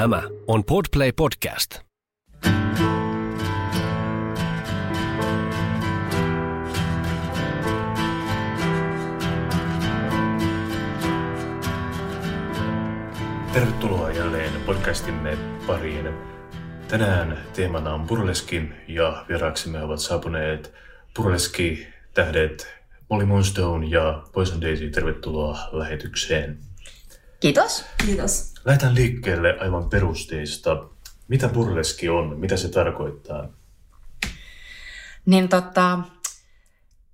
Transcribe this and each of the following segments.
Tämä on Podplay Podcast. Tervetuloa jälleen podcastimme pariin. Tänään teemana on burleski ja vieraaksemme ovat saapuneet burleski-tähdet Molly Moonstone ja Poison Daisy. Tervetuloa lähetykseen. Kiitos. Kiitos. Lähdetään liikkeelle aivan perusteista. Mitä burleski on? Mitä se tarkoittaa? Niin tota,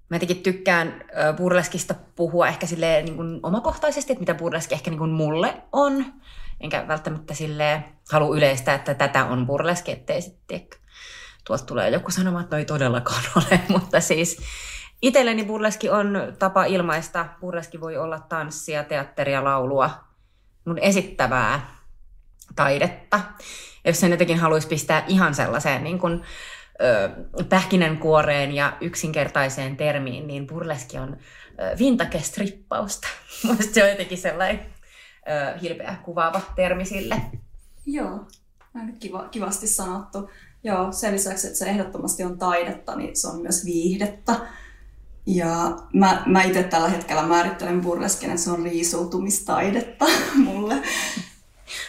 mä jotenkin tykkään burleskista puhua ehkä silleen niin kuin omakohtaisesti, että mitä burleski ehkä niin kuin mulle on. Enkä välttämättä sille halua yleistää, että tätä on burleski, ettei sitten tuolta tulee joku sanomaan, että no ei todellakaan ole, mutta siis itselleni burleski on tapa ilmaista. Burleski voi olla tanssia, teatteria, laulua, mun esittävää taidetta. Jos sen jotenkin haluaisi pistää ihan sellaiseen niin kuin, ö, pähkinänkuoreen ja yksinkertaiseen termiin, niin burleski on vintage-strippausta. Mielestäni se on jotenkin sellainen ö, hilpeä kuvaava termi sille. Joo, kiva, kivasti sanottu. Joo, sen lisäksi, että se ehdottomasti on taidetta, niin se on myös viihdettä. Ja mä, mä itse tällä hetkellä määrittelen burlesken, että se on riisuutumistaidetta mulle.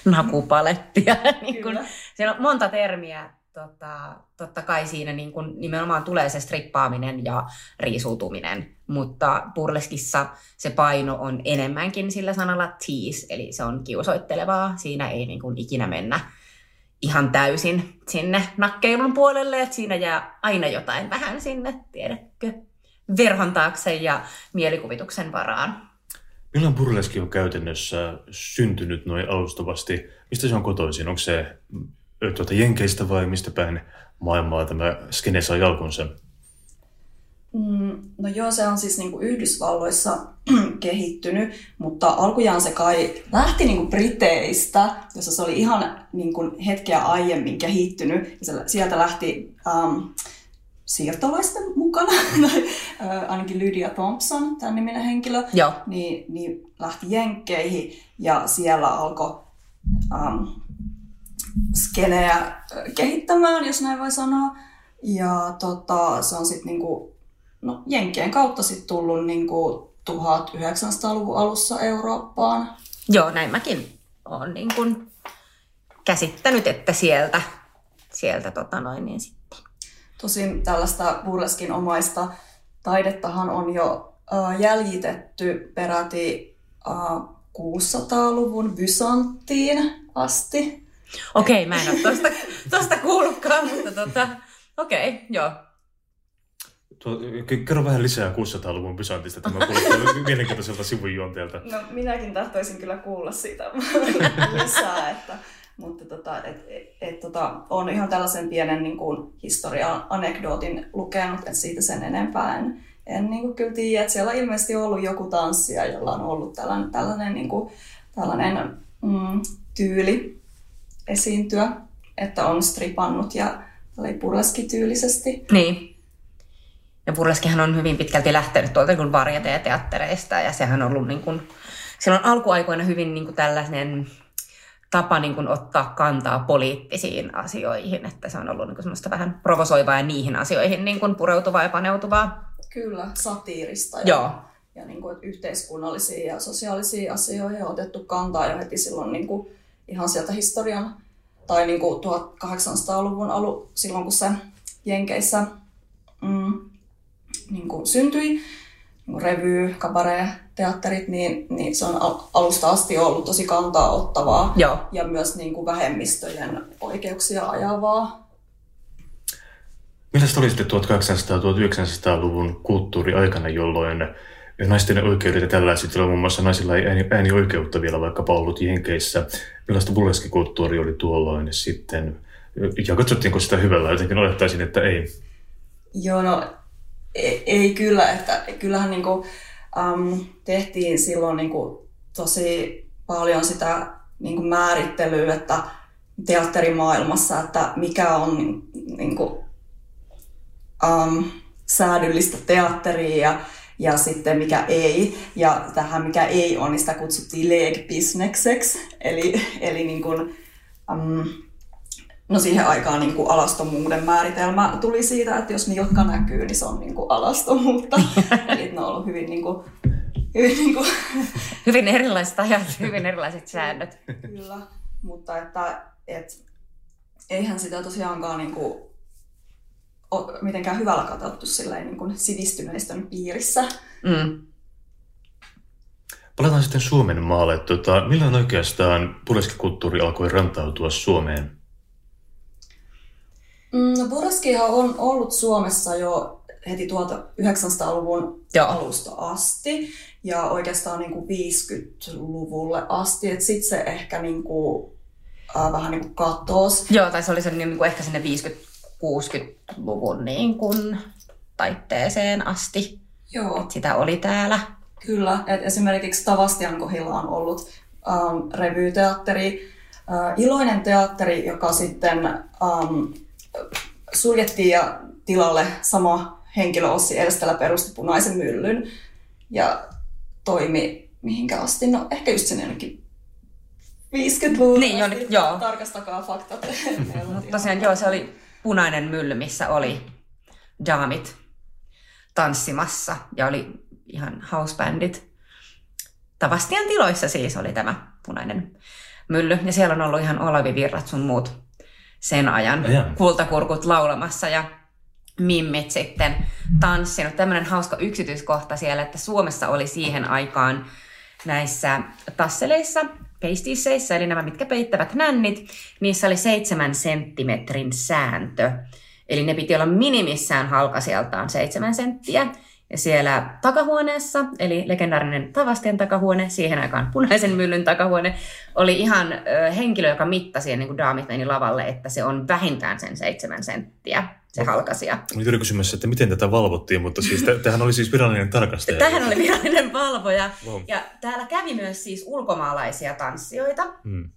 Nakupalettia. niin kun, siellä on monta termiä. Tota, totta kai siinä niin kun nimenomaan tulee se strippaaminen ja riisuutuminen, mutta burleskissa se paino on enemmänkin sillä sanalla tease, eli se on kiusoittelevaa. Siinä ei niin kun ikinä mennä ihan täysin sinne nakkeilun puolelle, että siinä jää aina jotain vähän sinne, tiedätkö? Verhon taakse ja mielikuvituksen varaan. Milloin burleski on käytännössä syntynyt noin alustavasti? Mistä se on kotoisin? Onko se tuota Jenkeistä vai mistä päin maailmaa tämä skene sai alkunsa? Mm, no joo, se on siis niinku Yhdysvalloissa kehittynyt, mutta alkujaan se kai lähti niinku Briteistä, jossa se oli ihan niinku hetkeä aiemmin kehittynyt. Ja se, sieltä lähti um, siirtolaisten mukana, ainakin Lydia Thompson, tämän niminen henkilö, Joo. Niin, niin lähti Jenkkeihin ja siellä alkoi um, skeneä kehittämään, jos näin voi sanoa. Ja tota, se on sitten niinku, no, Jenkkien kautta sitten tullut niinku 1900-luvun alussa Eurooppaan. Joo, näin mäkin olen niin kuin käsittänyt, että sieltä, sieltä tota noin, niin sit Tosin tällaista burleskin omaista taidettahan on jo äh, jäljitetty peräti äh, 600-luvun Byzanttiin asti. Okei, okay, mä en ole tosta, tosta kuullutkaan, mutta tota, okei, okay, joo. Tuo, kerro vähän lisää 600-luvun Bysantista, tämä kuulostaa mielenkiintoiselta sivujuonteelta. No minäkin tahtoisin kyllä kuulla siitä lisää, että mutta tota, et, et, et, tota, on ihan tällaisen pienen niin kuin, historia-anekdootin lukenut, että siitä sen enempää en, en niin kuin, kyllä tiedä. Että siellä on ilmeisesti ollut joku tanssija, jolla on ollut tällainen, tällainen, niin kuin, tällainen mm, tyyli esiintyä, että on stripannut ja burleski-tyylisesti. Niin. Ja burleskihan on hyvin pitkälti lähtenyt tuolta niin varieteateattereista ja sehän on ollut niin kuin, silloin alkuaikoina hyvin niin kuin tällainen tapa niin kuin ottaa kantaa poliittisiin asioihin, että se on ollut niin kuin semmoista vähän provosoivaa ja niihin asioihin niin kuin pureutuvaa ja paneutuvaa. Kyllä, satiirista ja, Joo. ja niin kuin, yhteiskunnallisiin ja sosiaalisiin asioihin on otettu kantaa jo heti silloin niin kuin, ihan sieltä historian tai niin kuin 1800-luvun alu, silloin kun se Jenkeissä mm, niin kuin syntyi revy, kabare, teatterit, niin, niin se on alusta asti ollut tosi kantaa ottavaa Joo. ja myös niin kuin vähemmistöjen oikeuksia ajavaa. Millaista oli sitten 1800-1900-luvun kulttuuriaikana, jolloin naisten oikeudet ja tällaiset, jolloin muun muassa naisilla ei ääni, äänioikeutta vielä vaikka ollut Jenkeissä. Millaista burleskikulttuuri oli tuolloin sitten? Ja katsottiinko sitä hyvällä? Jotenkin olettaisin, että ei. Joo, no ei, ei kyllä, että kyllähän niin kuin, um, tehtiin silloin niin kuin, tosi paljon sitä niin kuin määrittelyä, että teatterimaailmassa, että mikä on niin, niin kuin, um, säädyllistä teatteria ja, ja sitten mikä ei. Ja tähän mikä ei on, niin sitä kutsuttiin leg businesseksi. Eli, eli niin kuin, um, no siihen aikaan niin kuin alastomuuden määritelmä tuli siitä, että jos nilkka näkyy, niin se on niin kuin alastomuutta. Eli ne on ollut hyvin, niin kuin, hyvin, niin kuin... hyvin erilaiset ajat, hyvin erilaiset säännöt. Kyllä, mutta että, et, eihän sitä tosiaankaan niin kuin, ole mitenkään hyvällä katsottu silleen, niin kuin sivistyneistön piirissä. Mm. Palataan sitten Suomen maalle. Tota, milloin oikeastaan pureskikulttuuri alkoi rantautua Suomeen? Mm, Pureskihan on ollut Suomessa jo heti 1900-luvun Joo. alusta asti ja oikeastaan niin kuin 50-luvulle asti. Sitten se ehkä niin kuin, äh, vähän niin kuin katosi. Joo, tai se oli se niin kuin ehkä sinne 50-60-luvun niin kuin taitteeseen asti. Joo. Et sitä oli täällä. Kyllä, et esimerkiksi Tavastiankohilla on ollut um, revyteatteri, uh, iloinen teatteri, joka sitten um, suljettiin ja tilalle sama henkilö Ossi Elstelä perusti punaisen myllyn ja toimi mihinkä asti, no ehkä just sen jonnekin 50-luvulla. Niin, jonne, joo. Tarkastakaa faktat. tosiaan joo, se oli punainen mylly, missä oli daamit tanssimassa ja oli ihan housebandit. Tavastian tiloissa siis oli tämä punainen mylly. Ja siellä on ollut ihan Olavi Virrat sun muut sen ajan Ajan. kultakurkut laulamassa ja mimmit sitten tanssinut. Tämmöinen hauska yksityiskohta siellä, että Suomessa oli siihen aikaan näissä tasseleissa, peistisseissä, eli nämä mitkä peittävät nännit, niissä oli seitsemän senttimetrin sääntö. Eli ne piti olla minimissään halkasijaltaan seitsemän senttiä. Ja siellä takahuoneessa, eli legendaarinen Tavastien takahuone, siihen aikaan punaisen myllyn takahuone, oli ihan ö, henkilö, joka mittasi ennen kuin daamit meni lavalle, että se on vähintään sen seitsemän senttiä, se halkasia. Oli juuri kysymässä, että miten tätä valvottiin, mutta siis tähän oli siis virallinen tarkastaja. Tähän oli virallinen valvoja. Wow. Ja täällä kävi myös siis ulkomaalaisia tanssijoita hmm.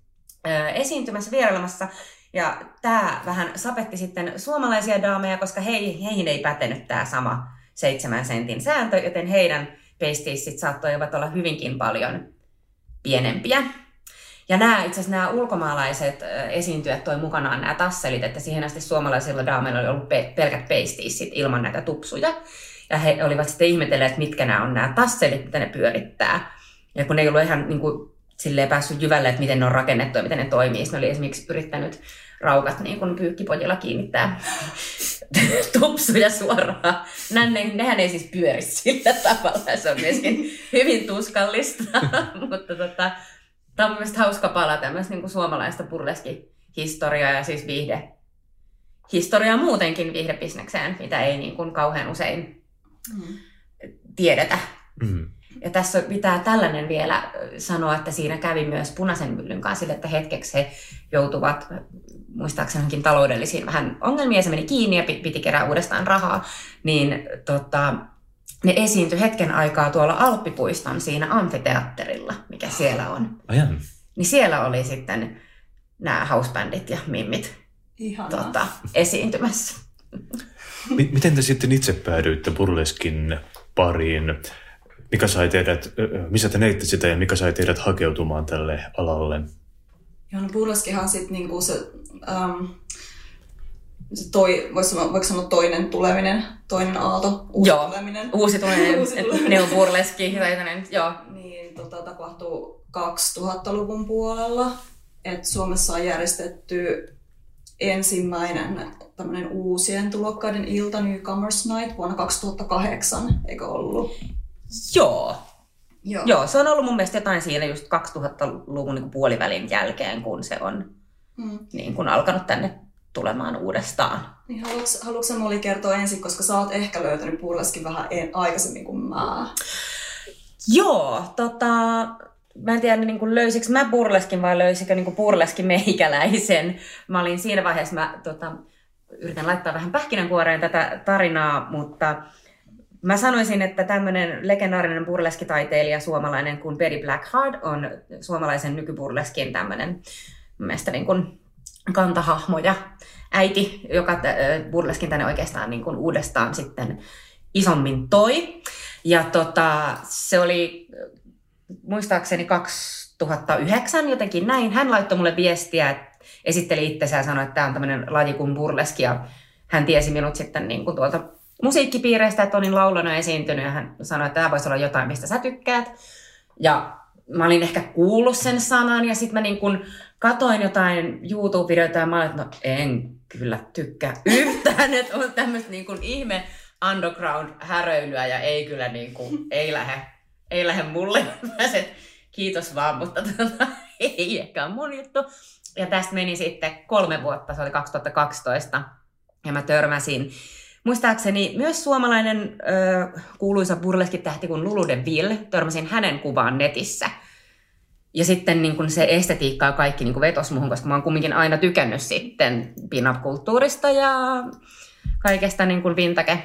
ö, esiintymässä, vierailemassa. Ja tämä vähän sapetti sitten suomalaisia daameja, koska he, heihin ei pätenyt tämä sama seitsemän sentin sääntö, joten heidän peisteissit saattoivat olla hyvinkin paljon pienempiä. Ja nämä, itse asiassa nämä ulkomaalaiset esiintyjät toi mukanaan nämä tasselit, että siihen asti suomalaisilla daameilla oli ollut pe- pelkät peistiissit ilman näitä tupsuja. Ja he olivat sitten ihmetelleet, mitkä nämä on nämä tasselit, mitä ne pyörittää. Ja kun ne ei ollut ihan niin kuin, silleen päässyt jyvälle, että miten ne on rakennettu ja miten ne toimii, ne oli esimerkiksi yrittänyt raukat niin kuin pyykkipojilla kiinnittää tupsuja suoraan. Nänne, nehän ei siis pyöri sillä tavalla, se on myöskin hyvin tuskallista, mutta tota, tämä on mielestäni hauska palata myös niin kuin suomalaista burleski-historiaa ja siis viihde, historiaa muutenkin viihdebisnekseen, mitä ei niin kuin kauhean usein mm. tiedetä. Mm. Ja tässä pitää tällainen vielä sanoa, että siinä kävi myös punaisen myllyn kanssa sille, että hetkeksi he joutuvat muistaakseni taloudellisiin vähän ongelmia, se meni kiinni ja piti kerää uudestaan rahaa, niin tota, ne esiintyi hetken aikaa tuolla Alppipuiston siinä amfiteatterilla, mikä siellä on. Ajan. Niin siellä oli sitten nämä housebandit ja mimmit tota, esiintymässä. Miten te sitten itse päädyitte burleskin pariin? Mikä sai teidät, missä te neitte sitä ja mikä sai teidät hakeutumaan tälle alalle? Joo, no burleskihan sitten niinku se, um, se toi, voisi sanoa, voiko sanoa toinen tuleminen, toinen aalto, uusi joo, tuleminen. uusi tuleminen, uusi tuleminen. ne on burleski, joo. Niin, tota, tapahtuu 2000-luvun puolella, että Suomessa on järjestetty ensimmäinen tämmöinen uusien tulokkaiden ilta Newcomers Night vuonna 2008, eikö ollut? Joo, Joo. Joo, se on ollut mun mielestä jotain siinä just 2000-luvun niin puolivälin jälkeen, kun se on mm. niin kun alkanut tänne tulemaan uudestaan. Niin, haluatko, haluatko Molly kertoa ensin, koska sä oot ehkä löytänyt burleskin vähän en, aikaisemmin kuin mä? Joo, tota, mä en tiedä niin kuin löysikö mä burleskin vai löysikö niin burleski meikäläisen. Mä olin siinä vaiheessa, mä tota, yritän laittaa vähän pähkinänkuoreen tätä tarinaa, mutta Mä sanoisin, että tämmöinen legendaarinen burleskitaiteilija suomalainen kuin Betty Blackheart on suomalaisen nykyburleskin tämmöinen mielestäni niin kantahahmo ja äiti, joka burleskin tänne oikeastaan niin kuin uudestaan sitten isommin toi. Ja tota, se oli muistaakseni 2009 jotenkin näin. Hän laittoi mulle viestiä, esitteli itsensä ja sanoi, että tämä on tämmöinen laji kuin burleski ja hän tiesi minut sitten niin kuin tuolta musiikkipiireistä, että olin laulana esiintynyt ja hän sanoi, että tämä voisi olla jotain, mistä sä tykkäät. Ja mä olin ehkä kuullut sen sanan ja sitten mä niin kuin katoin jotain YouTube-videoita ja mä olin, että no en kyllä tykkää yhtään, että on tämmöistä niin ihme underground-häröilyä ja ei kyllä niin kuin, ei lähde, ei lähde mulle. Mä sen, kiitos vaan, mutta tota, ei ehkä ole mun juttu. Ja tästä meni sitten kolme vuotta, se oli 2012, ja mä törmäsin Muistaakseni myös suomalainen ö, kuuluisa burleskitähti kuin Lulu de Ville, törmäsin hänen kuvaan netissä. Ja sitten niin kun se estetiikka ja kaikki niin vetos muhun, koska mä oon kumminkin aina tykännyt sitten pin-up-kulttuurista ja kaikesta niin kuin vintage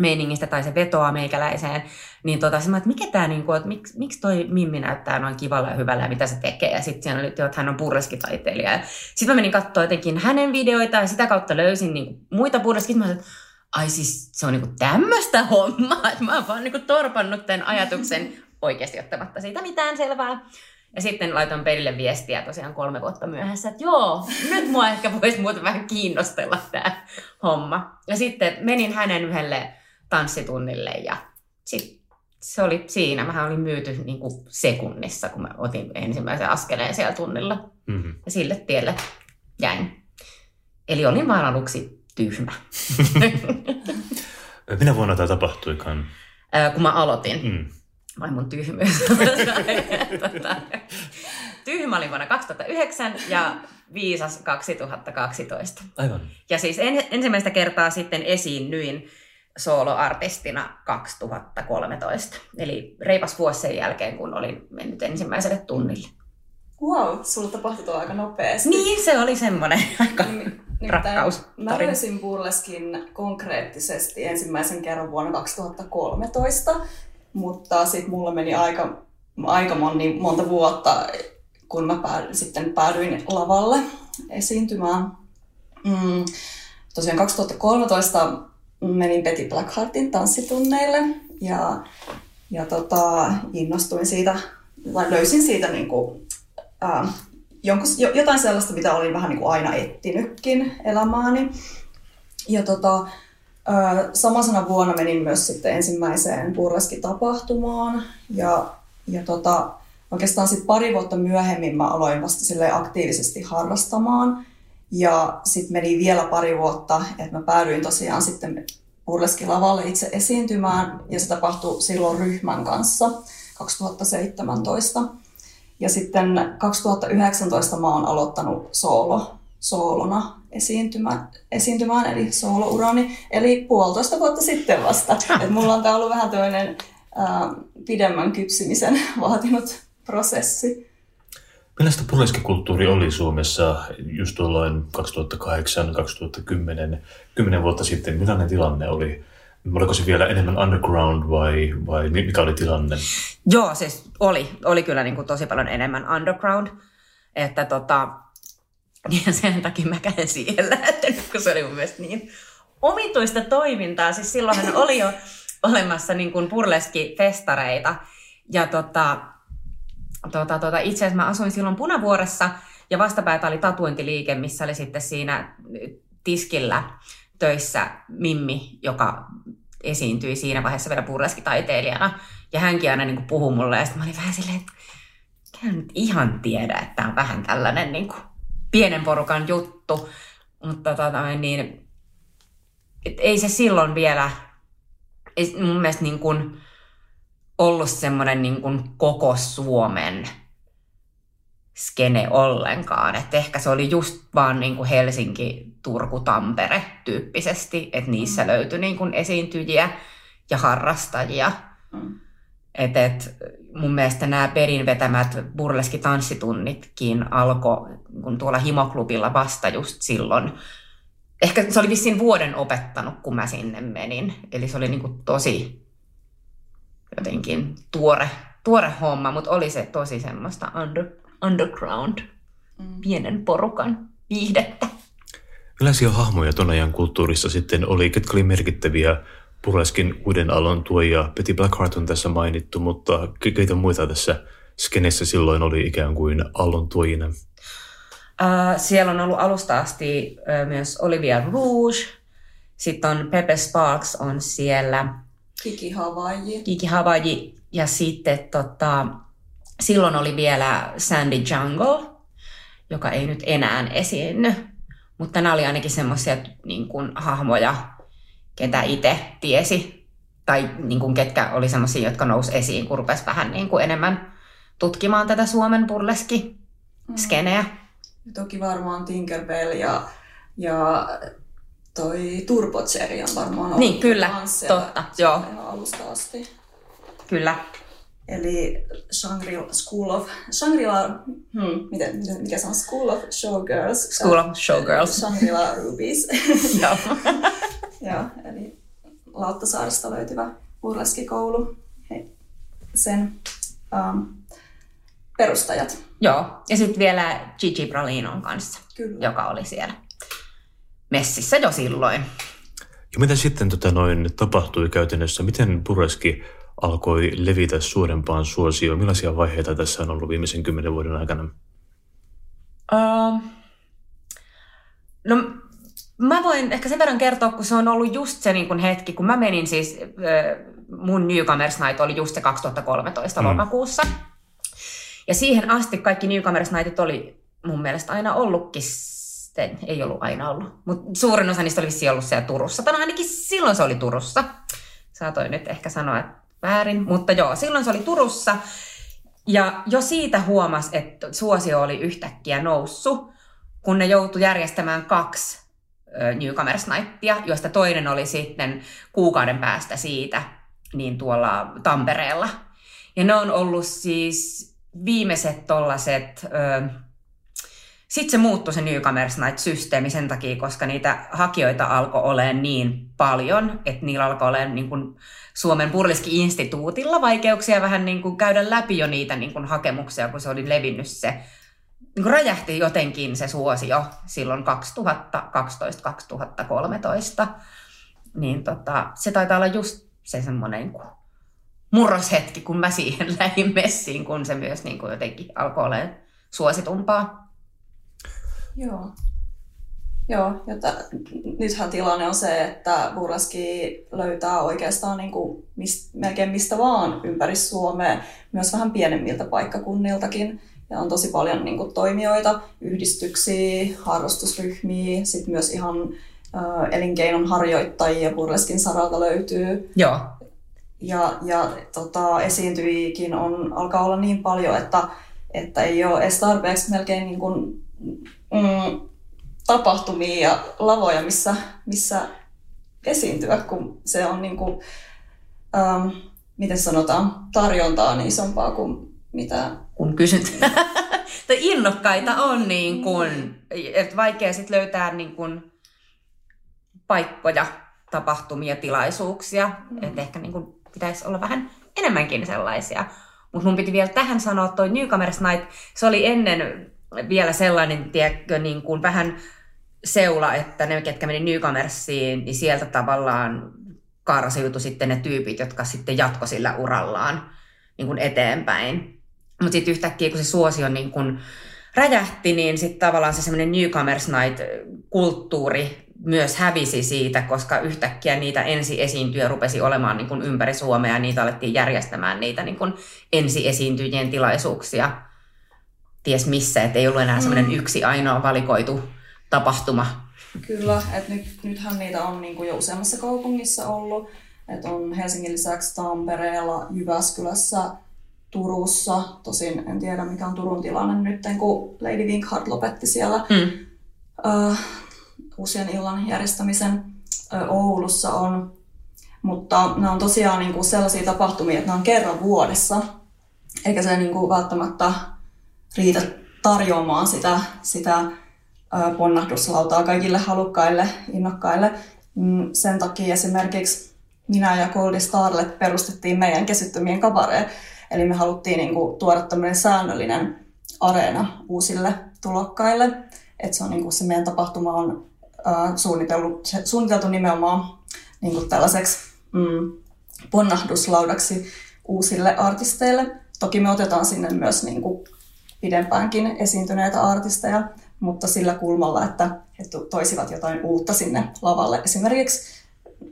meiningistä tai se vetoaa meikäläiseen, niin tota, mä, että mikä tää, niin kuin, että miksi, miksi toi Mimmi näyttää noin kivalla ja hyvällä ja mitä se tekee. Ja sitten siellä oli, että hän on burleskitaiteilija. Sitten mä menin katsoa jotenkin hänen videoita ja sitä kautta löysin niin muita burleskit. Mä että ai siis se on niinku tämmöistä hommaa, että mä oon vaan niinku torpannut tämän ajatuksen oikeasti ottamatta siitä mitään selvää. Ja sitten laitoin pelille viestiä tosiaan kolme vuotta myöhässä, että joo, nyt mua ehkä voisi muuta vähän kiinnostella tämä homma. Ja sitten menin hänen yhdelle tanssitunnille ja sit se oli siinä. Mähän olin myyty niin kuin sekunnissa, kun mä otin ensimmäisen askeleen siellä tunnilla. Mm-hmm. Ja sille tielle jäin. Eli olin vaan aluksi tyhmä. Minä vuonna tämä tapahtuikaan? kun mä aloitin. Mm. Vai mun tyhmyys. tota, tyhmä oli vuonna 2009 ja viisas 2012. Aivan. Ja siis en, ensimmäistä kertaa sitten esiinnyin soloartistina 2013. Eli reipas vuosi sen jälkeen, kun olin mennyt ensimmäiselle tunnille. Wow, sulla tapahtui tuo aika nopeasti. Niin, se oli semmoinen aika rakkaus. Mä löysin burleskin konkreettisesti ensimmäisen kerran vuonna 2013, mutta sitten mulla meni aika, aika moni, monta vuotta, kun mä päädyin, sitten päädyin lavalle esiintymään. Mm, tosiaan 2013 menin Betty Blackheartin tanssitunneille ja, ja tota, innostuin siitä, tai löysin siitä niin kuin, ää, jonkun, jotain sellaista, mitä olin vähän niin kuin aina etsinytkin elämääni. Ja tota, samana vuonna menin myös sitten ensimmäiseen burleski-tapahtumaan ja, ja tota, oikeastaan sitten pari vuotta myöhemmin mä aloin vasta sille aktiivisesti harrastamaan. Ja sitten meni vielä pari vuotta, että mä päädyin tosiaan sitten burleski-lavalle itse esiintymään ja se tapahtui silloin ryhmän kanssa 2017. Ja sitten 2019 mä oon aloittanut soolo, soolona esiintymään, esiintymään eli soolourani, eli puolitoista vuotta sitten vasta. Et mulla on tämä ollut vähän toinen ää, pidemmän kypsymisen vaatinut prosessi. Millaista burleskikulttuuri oli Suomessa just tuolloin 2008-2010, 10 vuotta sitten? Millainen tilanne oli? Oliko se vielä enemmän underground vai, vai mikä oli tilanne? Joo, siis oli. Oli kyllä niin kuin tosi paljon enemmän underground. Että tota, ja sen takia mä käyn siihen lähtenyt, kun se oli mun mielestä niin omituista toimintaa. Siis silloinhan oli jo olemassa niin kuin burleski-festareita. Ja tota, tota, tota, itse asiassa mä asuin silloin Punavuoressa ja vastapäätä oli tatuointiliike, missä oli sitten siinä tiskillä töissä Mimmi, joka esiintyi siinä vaiheessa vielä burleskitaiteilijana. Ja hänkin aina niin puhui mulle ja sitten mä olin vähän silleen, että en nyt ihan tiedä, että tämä on vähän tällainen niin kuin pienen porukan juttu. Mutta tota, niin, et ei se silloin vielä, ei mun mielestä niin kuin ollut semmoinen niin kuin koko Suomen skene ollenkaan. Et ehkä se oli just vaan niin kuin Helsinki, Turku, Tampere tyyppisesti, että niissä mm. löytyi niin kuin esiintyjiä ja harrastajia. Mm. Et, et, mun mielestä nämä perinvetämät burleski-tanssitunnitkin alkoi kun tuolla himoklubilla vasta just silloin. Ehkä se oli vissiin vuoden opettanut, kun mä sinne menin. Eli se oli niin kuin tosi jotenkin tuore, tuore homma, mutta oli se tosi semmoista under, underground, mm. pienen porukan viihdettä. Millaisia hahmoja tuon ajan kulttuurissa sitten oli, ketkä oli merkittäviä Burleskin uuden alon tuoja? Betty Blackheart on tässä mainittu, mutta keitä muita tässä skenessä silloin oli ikään kuin aallon tuojina? Uh, siellä on ollut alusta asti uh, myös Olivia Rouge. Sitten on Pepe Sparks on siellä. Kiki Havaji. Kiki Havaji. Ja sitten tota, silloin oli vielä Sandy Jungle, joka ei nyt enää esiinny. Mutta nämä oli ainakin semmoisia niin kuin, hahmoja, ketä itse tiesi. Tai niin kuin, ketkä oli semmoisia, jotka nousi esiin, kun rupesi vähän niin kuin, enemmän tutkimaan tätä Suomen burleski-skeneä. Ja toki varmaan Tinkerbell ja, ja toi Turbo Cherry on varmaan ollut Niin, kyllä, totta, joo. alusta asti. Kyllä. Eli Shangri-La School of... Shangri-La... Hmm, miten, miten, mikä se on? School of Showgirls. School of Showgirls. Shangri-La Rubies. Joo. Joo, eli Lauttasaaresta löytyvä burleskikoulu. He, sen um, perustajat. Joo. Ja sitten vielä Gigi Bralinon kanssa, Kyllä. joka oli siellä messissä jo silloin. Ja mitä sitten tota noin, tapahtui käytännössä? Miten Pureski alkoi levitä suurempaan suosioon? Millaisia vaiheita tässä on ollut viimeisen kymmenen vuoden aikana? Uh, no, mä voin ehkä sen verran kertoa, kun se on ollut just se niin kun hetki, kun mä menin siis, äh, mun Newcomers Night oli just se 2013 Mm. lokakuussa. Ja siihen asti kaikki Newcomers Nightit oli mun mielestä aina ollutkin, sitten, ei ollut aina ollut, mutta suurin osa niistä oli vissiin ollut siellä Turussa. Tai no ainakin silloin se oli Turussa. Saatoin nyt ehkä sanoa, että väärin, mutta joo, silloin se oli Turussa. Ja jo siitä huomas, että suosio oli yhtäkkiä noussut, kun ne joutui järjestämään kaksi Newcomers Nightia, joista toinen oli sitten kuukauden päästä siitä niin tuolla Tampereella. Ja ne on ollut siis viimeiset tollaset... Ö, sitten se muuttui se Newcomers Night-systeemi sen takia, koska niitä hakijoita alkoi olemaan niin paljon, että niillä alkoi olemaan niin kuin Suomen Burleski-instituutilla vaikeuksia vähän niin kuin käydä läpi jo niitä niin kuin hakemuksia, kun se oli levinnyt se. Niin kuin räjähti jotenkin se suosio silloin 2012-2013. Niin tota, se taitaa olla just se semmoinen niin murroshetki, kun mä siihen lähdin messiin, kun se myös niin kuin jotenkin alkoi olemaan suositumpaa. Joo. Joo, t- nythän tilanne on se, että burleski löytää oikeastaan niin kuin mist, melkein mistä vaan ympäri Suomea, myös vähän pienemmiltä paikkakunniltakin. Ja on tosi paljon niin kuin, toimijoita, yhdistyksiä, harrastusryhmiä, sitten myös ihan ö, elinkeinon harjoittajia burleskin saralta löytyy. Joo, Ja, ja tota, esiintyjiäkin on, alkaa olla niin paljon, että, että ei ole edes tarpeeksi melkein niin kuin, mm, tapahtumia ja lavoja, missä, missä esiintyä, kun se on niin kuin, ähm, miten sanotaan, tarjontaa on isompaa kuin mitä... kun kysyt. tai innokkaita on niin kuin, että vaikea sit löytää niin kuin paikkoja, tapahtumia, tilaisuuksia. Mm. Että ehkä niin kuin pitäisi olla vähän enemmänkin sellaisia. Mutta mun piti vielä tähän sanoa, että toi Newcomers Night, se oli ennen vielä sellainen, tiedätkö, niin kuin vähän seula, että ne, ketkä meni Newcomersiin, niin sieltä tavallaan karsiutui sitten ne tyypit, jotka sitten jatko sillä urallaan niin kuin eteenpäin. Mutta sitten yhtäkkiä, kun se suosio niin kun räjähti, niin sitten tavallaan se semmoinen Newcomers Night-kulttuuri myös hävisi siitä, koska yhtäkkiä niitä ensiesiintyjä rupesi olemaan niin kun ympäri Suomea ja niitä alettiin järjestämään niitä niin kun ensiesiintyjien tilaisuuksia ties missä, että ei ollut enää semmoinen Mm. yksi ainoa valikoitu tapahtuma. Kyllä, että nyt, nythän niitä on niin kuin jo useammassa kaupungissa ollut. Että on Helsingin lisäksi Tampereella, Jyväskylässä, Turussa. Tosin en tiedä mikä on Turun tilanne nyt, kun Lady Winkhart lopetti siellä Mm. uh, uusien illan järjestämisen. Uh, Oulussa on. Mutta nämä on tosiaan niin kuin sellaisia tapahtumia, että nämä on kerran vuodessa. Eikä se niin kuin välttämättä riitä tarjoamaan sitä, sitä ponnahduslautaa kaikille halukkaille, innokkaille. Mm, Sen takia esimerkiksi minä ja Goldie Starlet perustettiin meidän kesyttömien kabaree. Eli me haluttiin niin kuin, tuoda tämmöinen säännöllinen areena uusille tulokkaille. Että se, on, niin kuin, se meidän tapahtuma on äh, suunniteltu nimenomaan niin kuin tällaiseksi mm, ponnahduslaudaksi uusille artisteille. Toki me otetaan sinne myös niin kuin, pidempäänkin esiintyneitä artisteja, mutta sillä kulmalla, että he toisivat jotain uutta sinne lavalle, esimerkiksi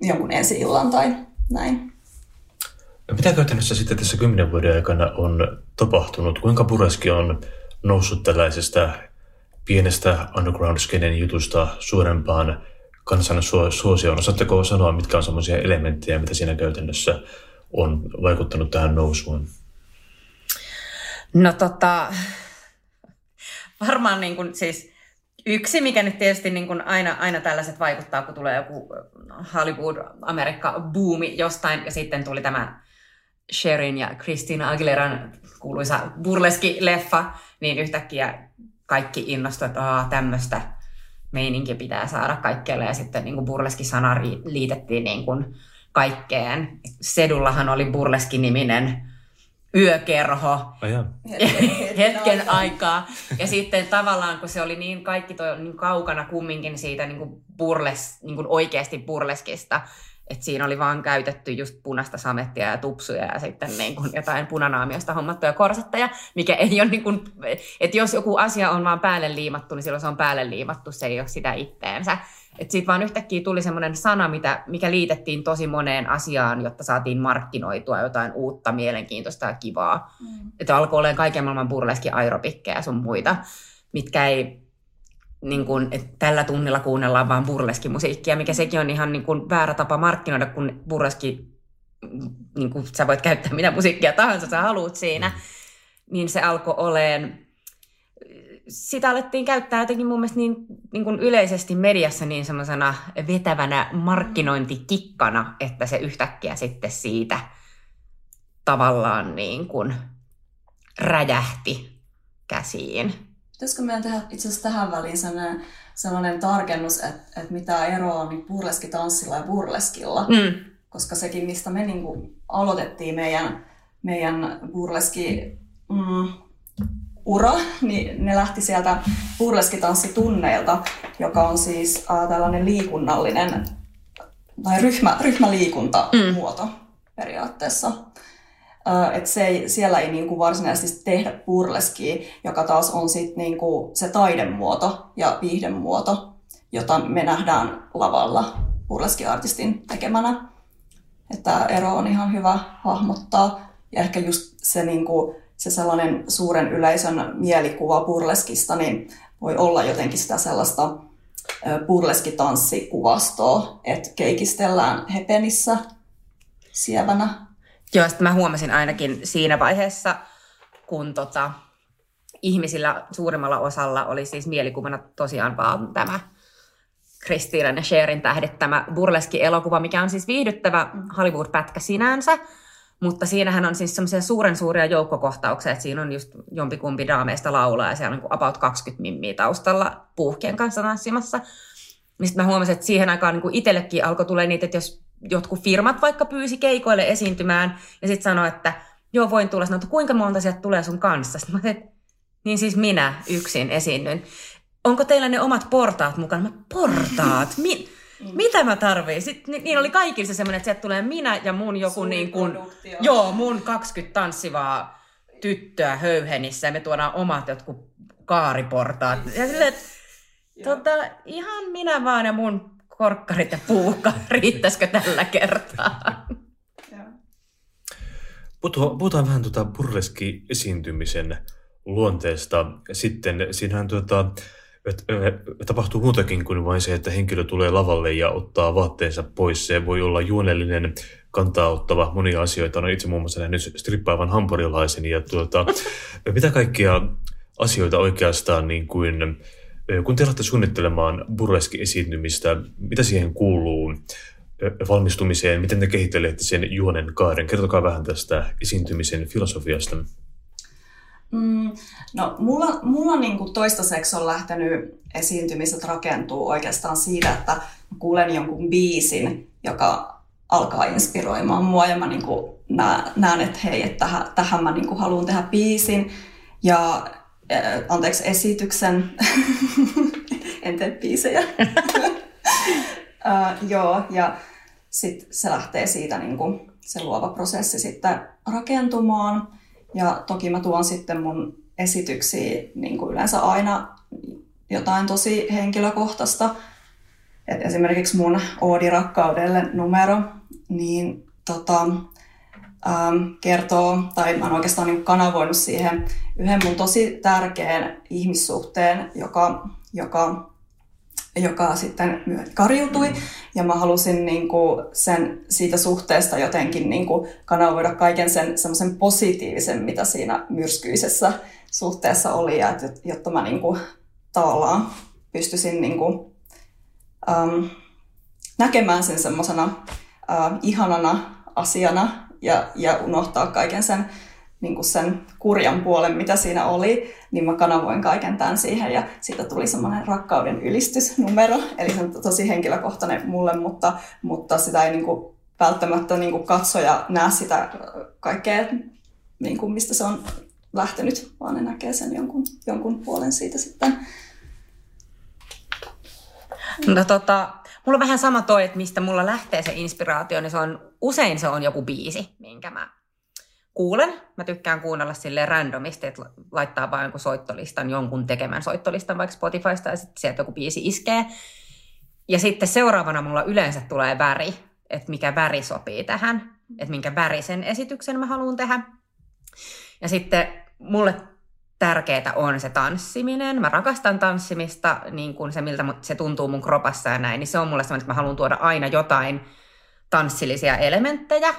jonkun ensi-illan tai näin. Mitä käytännössä sitten tässä kymmenen vuoden aikana on tapahtunut? Kuinka Pureski on noussut tällaisesta pienestä underground-skenen jutusta suurempaan kansan suosioon? Osaatteko sanoa, mitkä on sellaisia elementtejä, mitä siinä käytännössä on vaikuttanut tähän nousuun? No tota, varmaan niin kuin, siis yksi, mikä nyt tietysti niin kuin aina, aina tällaiset vaikuttaa, kun tulee joku Hollywood-Amerikka-buumi jostain, ja sitten tuli tämä Sherin ja Christina Aguileran kuuluisa burleski-leffa, niin yhtäkkiä kaikki innostuivat, että tämmöistä meininki pitää saada kaikkialle, ja sitten niin kuin burleski-sana liitettiin niin kuin kaikkeen. Sedullahan oli burleski-niminen yökerho oh, hetken, hetken aikaa. Ja sitten tavallaan, kun se oli niin kaikki toi niin kaukana kumminkin siitä niin kuin burles, niin kuin oikeasti burleskista, että siinä oli vaan käytetty just punaista samettia ja tupsuja ja sitten niin kuin jotain punanaamiosta hommattuja korsetteja, mikä ei ole niin kuin, että jos joku asia on vaan päälle liimattu, niin silloin se on päälle liimattu, se ei ole sitä itteensä. Että siitä vaan yhtäkkiä tuli semmoinen sana, mitä, mikä liitettiin tosi moneen asiaan, jotta saatiin markkinoitua jotain uutta, mielenkiintoista ja kivaa. Mm. Että alkoi olemaan kaiken maailman burleski aeropikkeja ja sun muita, mitkä ei niin kun, että tällä tunnilla kuunnellaan vaan burleskimusiikkia, mikä sekin on ihan niin kun väärä tapa markkinoida, kun burleski, niin kun sä voit käyttää mitä musiikkia tahansa sä haluat siinä, mm. niin se alkoi olemaan sitä alettiin käyttää jotenkin mun mielestä niin, niin kuin yleisesti mediassa niin semmoisena vetävänä markkinointikikkana, että se yhtäkkiä sitten siitä tavallaan niin kuin räjähti käsiin. Pitäisikö meidän tehdä itse asiassa tähän väliin sellainen, sellainen tarkennus, että, että mitä eroa on niin burleskitanssilla ja burleskilla? Mm. Koska sekin, mistä me niin kuin aloitettiin meidän, meidän burleski... Mm, ura, niin ne lähti sieltä burleskitanssitunneilta, joka on siis äh, tällainen liikunnallinen tai ryhmä, ryhmäliikuntamuoto mm. periaatteessa. Äh, et se ei, siellä ei niinku varsinaisesti tehdä burleskia, joka taas on sit niinku se taidemuoto ja viihdemuoto, jota me nähdään lavalla burleskiartistin tekemänä. Että ero on ihan hyvä hahmottaa. Ja ehkä just se niinku, se sellainen suuren yleisön mielikuva burleskista, niin voi olla jotenkin sitä sellaista burleskitanssikuvastoa, että keikistellään hepenissä sievänä. Joo, sitten mä huomasin ainakin siinä vaiheessa, kun tota, ihmisillä suurimmalla osalla oli siis mielikuvana tosiaan vaan tämä Kristiinan ja Sherin tähdettämä burleski-elokuva, mikä on siis viihdyttävä Hollywood-pätkä sinänsä, mutta siinähän on siis semmoisia suuren suuria joukkokohtauksia, että siinä on just jompikumpi daameista laulaa ja siellä on niin about 20 mimmiä taustalla puuhkien kanssa tanssimassa. Niin sitten mä huomasin, että siihen aikaan niin itsellekin alkoi tulla niitä, että jos jotkut firmat vaikka pyysi keikoille esiintymään ja sitten sanoi, että joo voin tulla, sanoa, että kuinka monta sieltä tulee sun kanssa. Sitten mä että niin siis minä yksin esiinnyn. Onko teillä ne omat portaat mukana? Mä, portaat? Mi- Mm. Mitä mä tarviin? Sitten, niin oli kaikilla se semmoinen, että sieltä tulee minä ja mun joku niin kuin, joo, mun 20 tanssivaa tyttöä höyhenissä ja me tuodaan omat jotkut kaariportaat. Ja silleen, että tota, ihan minä vaan ja mun korkkarit ja puukka, riittäisikö tällä kertaa? Puhutaan vähän tuota burleski-esiintymisen luonteesta. Sitten siinähän tuota, että tapahtuu muutakin kuin vain se, että henkilö tulee lavalle ja ottaa vaatteensa pois. Se voi olla juonellinen, kantaa ottava monia asioita. Olen itse muun muassa nähnyt strippaavan hampurilaisen ja tuota, mitä kaikkia asioita oikeastaan niin kuin, kun te olette suunnittelemaan burleski-esiintymistä, mitä siihen kuuluu valmistumiseen, miten te kehittelette sen juonen kaaren? Kertokaa vähän tästä esiintymisen filosofiasta. Mm, no, mulla, mulla niin kuin toistaiseksi on lähtenyt esiintymiset rakentuu oikeastaan siitä, että kuulen jonkun biisin, joka alkaa inspiroimaan mua ja mä niin kuin näen, että hei, että tähän, tähän mä niin kuin haluan tehdä biisin ja äh, anteeksi esityksen, en tee biisejä. uh, joo, ja sitten se lähtee siitä niin kuin, se luova prosessi sitten rakentumaan. Ja toki mä tuon sitten mun esityksiä niin kuin yleensä aina jotain tosi henkilökohtaista. Et esimerkiksi mun Oodi rakkaudelle numero, niin tota, ähm, kertoo, tai mä oon oikeastaan niin kanavoinut siihen yhden mun tosi tärkeän ihmissuhteen, joka, joka, joka sitten karjutui. Ja mä halusin niin kuin sen, siitä suhteesta jotenkin niin kuin kanavoida kaiken sen semmoisen positiivisen, mitä siinä myrskyisessä suhteessa oli, ja että, jotta mä niin kuin, tavallaan pystyisin niin kuin, ähm, näkemään sen semmoisena äh, ihanana asiana ja, ja unohtaa kaiken sen, niin kuin sen kurjan puolen, mitä siinä oli, niin mä kanavoin kaiken tämän siihen ja siitä tuli semmoinen rakkauden ylistysnumero, eli se on tosi henkilökohtainen mulle, mutta, mutta sitä ei niin kuin välttämättä niin kuin katsoja näe sitä kaikkea, niin kuin mistä se on lähtenyt, vaan ne näkee sen jonkun, jonkun puolen siitä sitten. No tota, mulla on vähän sama toi, että mistä mulla lähtee se inspiraatio, niin se on, usein se on joku biisi, minkä mä kuulen. Mä tykkään kuunnella sille randomisti, että laittaa vain jonkun soittolistan, jonkun tekemän soittolistan vaikka Spotifysta ja sitten sieltä joku biisi iskee. Ja sitten seuraavana mulla yleensä tulee väri, että mikä väri sopii tähän, että minkä värisen esityksen mä haluan tehdä. Ja sitten mulle tärkeää on se tanssiminen. Mä rakastan tanssimista, niin kuin se miltä se tuntuu mun kropassa ja näin, niin se on mulle sellainen, että mä haluan tuoda aina jotain tanssillisia elementtejä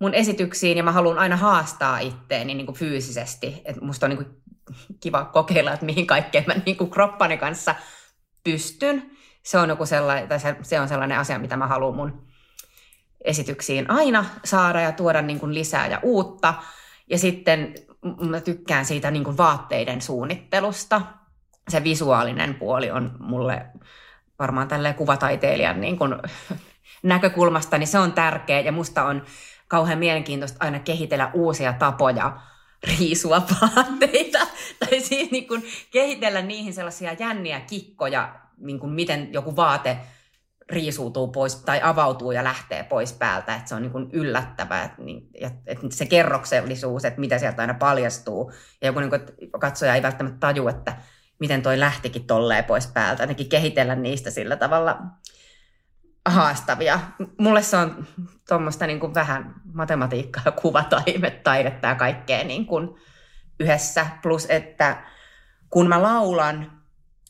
mun esityksiin ja mä haluan aina haastaa itteeni niin kuin fyysisesti. Et musta on niin kuin kiva kokeilla, että mihin kaikkeen mä niin kuin kroppani kanssa pystyn. Se on, joku sellainen, tai se, se on sellainen asia, mitä mä haluan mun esityksiin aina saada ja tuoda niin kuin lisää ja uutta. Ja sitten mä tykkään siitä niin kuin vaatteiden suunnittelusta. Se visuaalinen puoli on mulle varmaan tälleen kuvataiteilijan niin kuin näkökulmasta, niin se on tärkeä ja musta on kauhean mielenkiintoista aina kehitellä uusia tapoja riisua vaatteita. tai siis niin kuin kehitellä niihin sellaisia jänniä kikkoja, niin kuin miten joku vaate riisuutuu pois tai avautuu ja lähtee pois päältä, että se on niin kuin yllättävää, että, niin, että se kerroksellisuus, että mitä sieltä aina paljastuu. Ja joku niin kuin, katsoja ei välttämättä taju, että miten toi lähtikin tolleen pois päältä, ainakin kehitellä niistä sillä tavalla haastavia. Mulle se on tuommoista niin kuin vähän matematiikkaa kuvataidetta ja kaikkea niin kuin yhdessä. Plus, että kun mä laulan,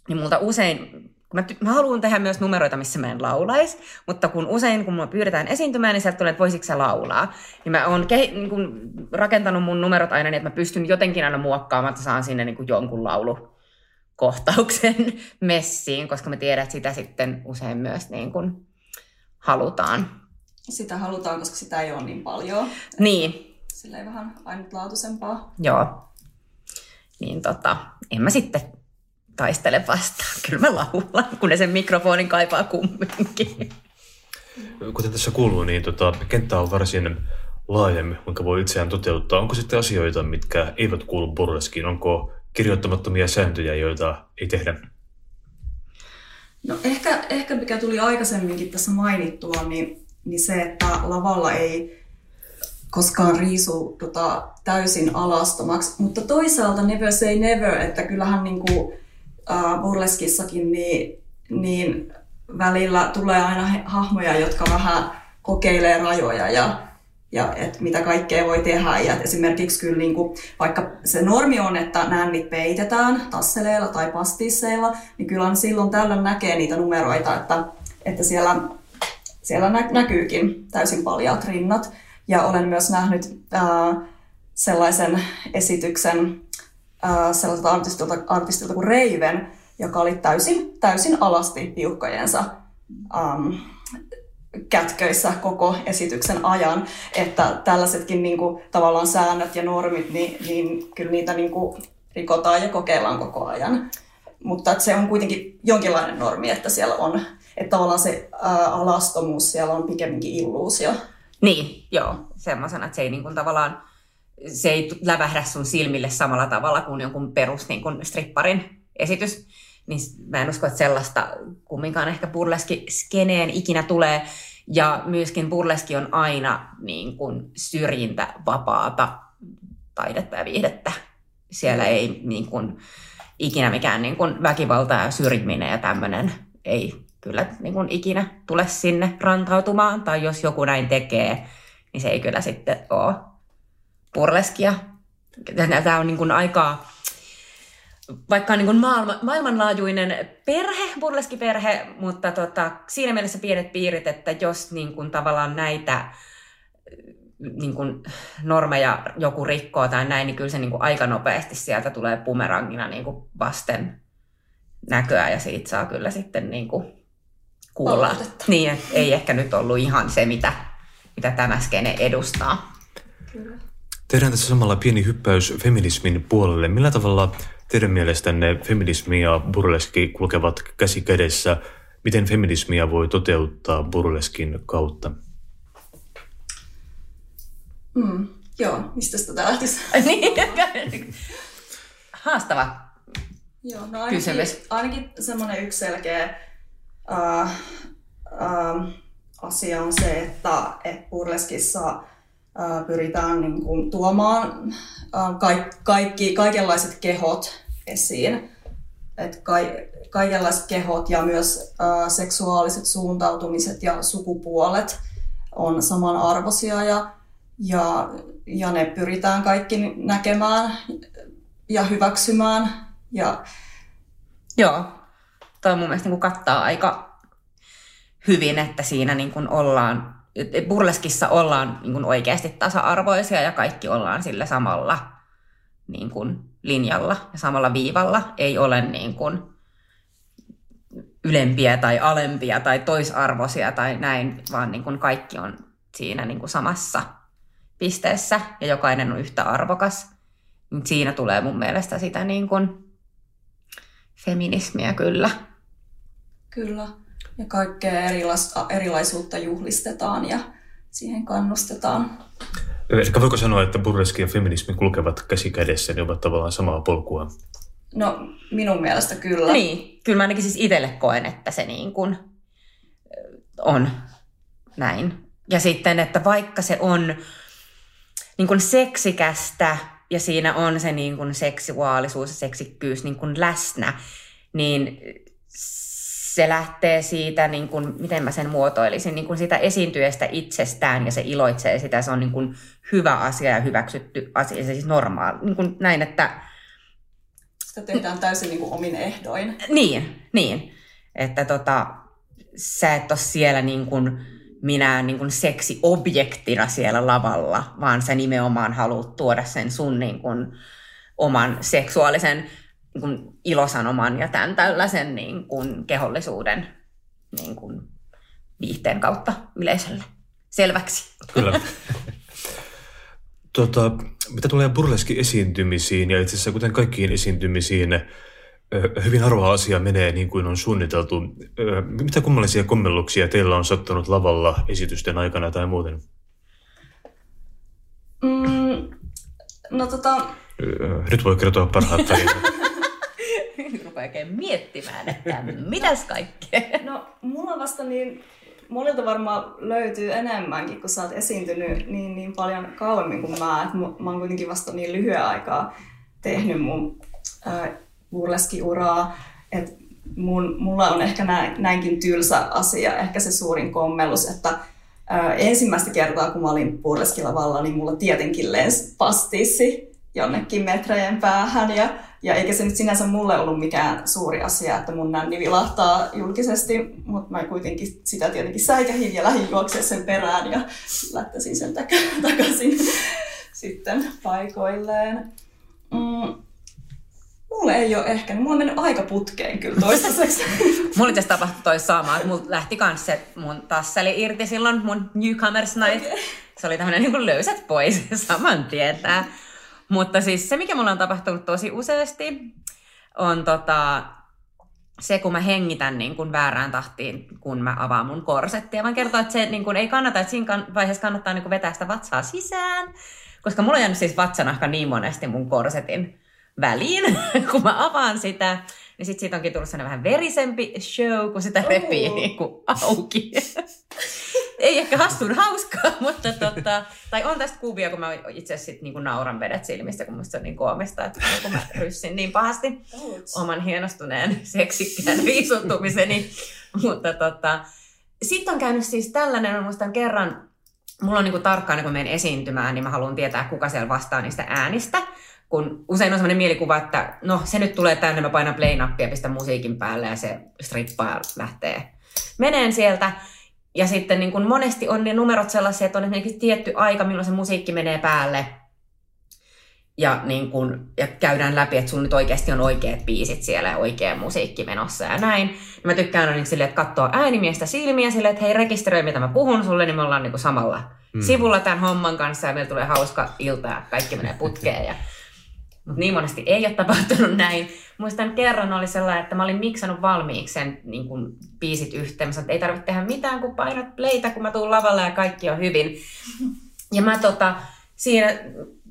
niin multa usein Mä, mä haluan tehdä myös numeroita, missä mä en laulais, mutta kun usein, kun mua pyydetään esiintymään, niin sieltä tulee, että voisitko sä laulaa. Niin mä oon kehi, niin kun rakentanut mun numerot aina niin, että mä pystyn jotenkin aina muokkaamaan, että saan sinne niin kuin jonkun laulukohtauksen messiin, koska mä tiedän, että sitä sitten usein myös niin kuin halutaan. Sitä halutaan, koska sitä ei ole niin paljon. Niin. Sillä ei vähän ainutlaatuisempaa. Joo. Niin tota, en mä sitten taistele vastaan. Kyllä mä laulan, kun ne sen mikrofonin kaipaa kumminkin. Kuten tässä kuuluu, niin tota, kenttä on varsin laajemmin, kuinka voi itseään toteuttaa. Onko sitten asioita, mitkä eivät kuulu burleskiin? Onko kirjoittamattomia sääntöjä, joita ei tehdä? No ehkä, ehkä mikä tuli aikaisemminkin tässä mainittua, niin, niin se, että lavalla ei koskaan riisu tota, täysin alastomaksi. Mutta toisaalta never say never, että kyllähän niin kuin, äh, burleskissakin niin, niin välillä tulee aina hahmoja, jotka vähän kokeilee rajoja ja, ja et mitä kaikkea voi tehdä. Ja esimerkiksi kyllä niin kuin, vaikka se normi on, että nännit peitetään tasseleilla tai pastisseilla, niin kyllä silloin tällöin näkee niitä numeroita, että, että siellä, siellä nä- näkyykin täysin paljaat rinnat. Ja olen myös nähnyt ää, sellaisen esityksen, äh, sellaiselta artistilta, artistilta kuin Reiven, joka oli täysin, täysin alasti piukkojensa ähm, kätköissä koko esityksen ajan, että tällaisetkin niin kuin, tavallaan säännöt ja normit, niin, niin kyllä niitä niin kuin, rikotaan ja kokeillaan koko ajan. Mutta että se on kuitenkin jonkinlainen normi, että siellä on, että tavallaan se ää, alastomuus siellä on pikemminkin illuusio. Niin, joo, semmoisena, että se ei niin kuin, tavallaan se ei lävähdä sun silmille samalla tavalla kuin jonkun perus niin kuin stripparin esitys. Niin mä en usko, että sellaista kumminkaan ehkä burleski skeneen ikinä tulee. Ja myöskin burleski on aina niin kuin syrjintävapaata taidetta ja viihdettä. siellä ei niin kuin, ikinä mikään niin kuin, väkivalta ja syrjiminen ja tämmöinen ei kyllä niin kuin, ikinä tule sinne rantautumaan. Tai jos joku näin tekee, niin se ei kyllä sitten ole burleskia. Tämä on niin kuin, aika vaikka niin kuin maailma, maailmanlaajuinen perhe, burleskiperhe, mutta tota, siinä mielessä pienet piirit, että jos niin kuin, tavallaan näitä niin kuin, normeja joku rikkoo tai näin, niin kyllä se niin kuin, aika nopeasti sieltä tulee bumerangina niin kuin, vasten näköä ja siitä saa kyllä sitten niin kuin, kuulla. Niin, että ei ehkä nyt ollut ihan se, mitä, mitä tämä skene edustaa. Kyllä. Tehdään tässä samalla pieni hyppäys feminismin puolelle. Millä tavalla teidän mielestänne feminismi ja burleski kulkevat käsi kädessä? Miten feminismia voi toteuttaa burleskin kautta? Mm, joo, mistä sitä lähtisi? Niin. Haastava. Joo, no ainakin, Kysymys. ainakin semmoinen yksi selkeä uh, uh, asia on se, että et burleskissa pyritään niin kuin, tuomaan kaikki, kaikki, kaikenlaiset kehot esiin. Et ka, kaikenlaiset kehot ja myös uh, seksuaaliset suuntautumiset ja sukupuolet on samanarvoisia ja, ja, ja ne pyritään kaikki näkemään ja hyväksymään. Ja Joo, toi mun mielestä niin kattaa aika hyvin, että siinä niin ollaan, burleskissa ollaan niin kuin oikeasti tasa-arvoisia ja kaikki ollaan sillä samalla niin kuin linjalla ja samalla viivalla. Ei ole niin kuin ylempiä tai alempia tai toisarvoisia tai näin, vaan niin kuin kaikki on siinä niin kuin samassa pisteessä ja jokainen on yhtä arvokas. Niin Siinä tulee mun mielestä sitä niin kuin feminismiä kyllä. Kyllä. Ja kaikkea erilaista, erilaisuutta juhlistetaan ja siihen kannustetaan. Ehkä voiko sanoa, että burleski ja feminismi kulkevat käsi kädessä, ne ovat tavallaan samaa polkua? No minun mielestä kyllä. Niin, kyllä mä ainakin siis itselle koen, että se niin kuin on näin. Ja sitten, että vaikka se on niin kuin seksikästä ja siinä on se niin kuin seksuaalisuus ja seksikkyys niin kuin läsnä, niin se lähtee siitä, niin kuin, miten mä sen muotoilisin, niin kuin siitä esiintyjästä itsestään ja se iloitsee sitä. Se on niin kuin hyvä asia ja hyväksytty asia, se siis normaali. Niin kuin näin, että Sitä tehdään täysin niin kuin omin ehdoin. niin, niin. Että tota, sä et ole siellä niin kuin minä niin kuin seksiobjektina siellä lavalla, vaan sä nimenomaan haluat tuoda sen sun niin kuin oman seksuaalisen niin kuin ilosanoman ja tämän tällaisen niin kuin kehollisuuden niin kuin viihteen kautta yleisölle selväksi. Kyllä. tota, mitä tulee burleski-esiintymisiin, ja itse asiassa kuten kaikkiin esiintymisiin, hyvin harva asia menee niin kuin on suunniteltu. Mitä kummallisia kommelluksia teillä on sattunut lavalla esitysten aikana tai muuten? Mm, no tota, Nyt voi kertoa parhaat tarinat. Nyt rupeaa oikein miettimään, että mitäs kaikkea. no mulla vasta niin, monilta varmaan löytyy enemmänkin, kun sä oot esiintynyt niin, niin paljon kauemmin kuin mä. Et mä oon kuitenkin vasta niin lyhyen aikaa tehnyt mun äh, burleski-uraa, että mun, mulla on ehkä näin, näinkin tylsä asia, ehkä se suurin kommellus, että äh, ensimmäistä kertaa, kun mä olin burleskilavalla, niin mulla tietenkin lensi pastissi jonnekin metrejen päähän ja, ja eikä se nyt sinänsä mulle ollut mikään suuri asia, että mun nänni vilahtaa julkisesti, mutta mä kuitenkin sitä tietenkin säikähin ja lähdin juoksemaan sen perään ja lähtäisin sen tak- takaisin sitten paikoilleen. Mm, mulle ei ole ehkä, niin mulla on mennyt aika putkeen kyllä toistaiseksi. Mulla itse tapahtui toi sama, että mulla lähti kans se mun tasseli irti silloin mun Newcomers Night. Okei. Se oli tämmönen niin löysät pois saman tietää. Mutta siis se, mikä mulla on tapahtunut tosi useasti, on tota, se, kun mä hengitän niin kuin väärään tahtiin, kun mä avaan mun korsettia. Mä kertoo, että se niin kuin ei kannata, että siinä vaiheessa kannattaa niin kuin vetää sitä vatsaa sisään. Koska mulla on jäänyt siis vatsanahka niin monesti mun korsetin väliin, kun mä avaan sitä. Niin sit siitä onkin tullut sellainen vähän verisempi show, kun sitä repii niin kuin auki. ei ehkä hassun hauskaa, mutta tota, tai on tästä kuvia, kun mä itse asiassa niin nauran vedet silmissä, kun musta on niin koomista, että kun mä ryssin niin pahasti oman hienostuneen seksikkään viisuttumiseni. mutta tota, sitten on käynyt siis tällainen, mä muistan kerran, mulla on niin tarkkaan, kun menen esiintymään, niin mä haluan tietää, kuka siellä vastaa niistä äänistä kun usein on sellainen mielikuva, että no se nyt tulee tänne, mä painan play-nappia, pistän musiikin päälle ja se strippaa lähtee meneen sieltä. Ja sitten niin kun monesti on ne numerot sellaisia, että on esimerkiksi tietty aika, milloin se musiikki menee päälle. Ja, niin kun, ja käydään läpi, että sun nyt oikeasti on oikeat biisit siellä ja oikea musiikki menossa ja näin. Ja mä tykkään aina niin silleen, että katsoo äänimiestä silmiä silleen, että hei rekisteröi mitä mä puhun sulle, niin me ollaan niin samalla mm. sivulla tämän homman kanssa ja meillä tulee hauska ilta ja kaikki menee putkeen. Ja mutta niin monesti ei ole tapahtunut näin. Muistan kerran oli sellainen, että mä olin miksannut valmiiksi sen niin kun, biisit yhteen. Mä että ei tarvitse tehdä mitään, kun painat playtä, kun mä tuun lavalle ja kaikki on hyvin. Ja mä tota, siinä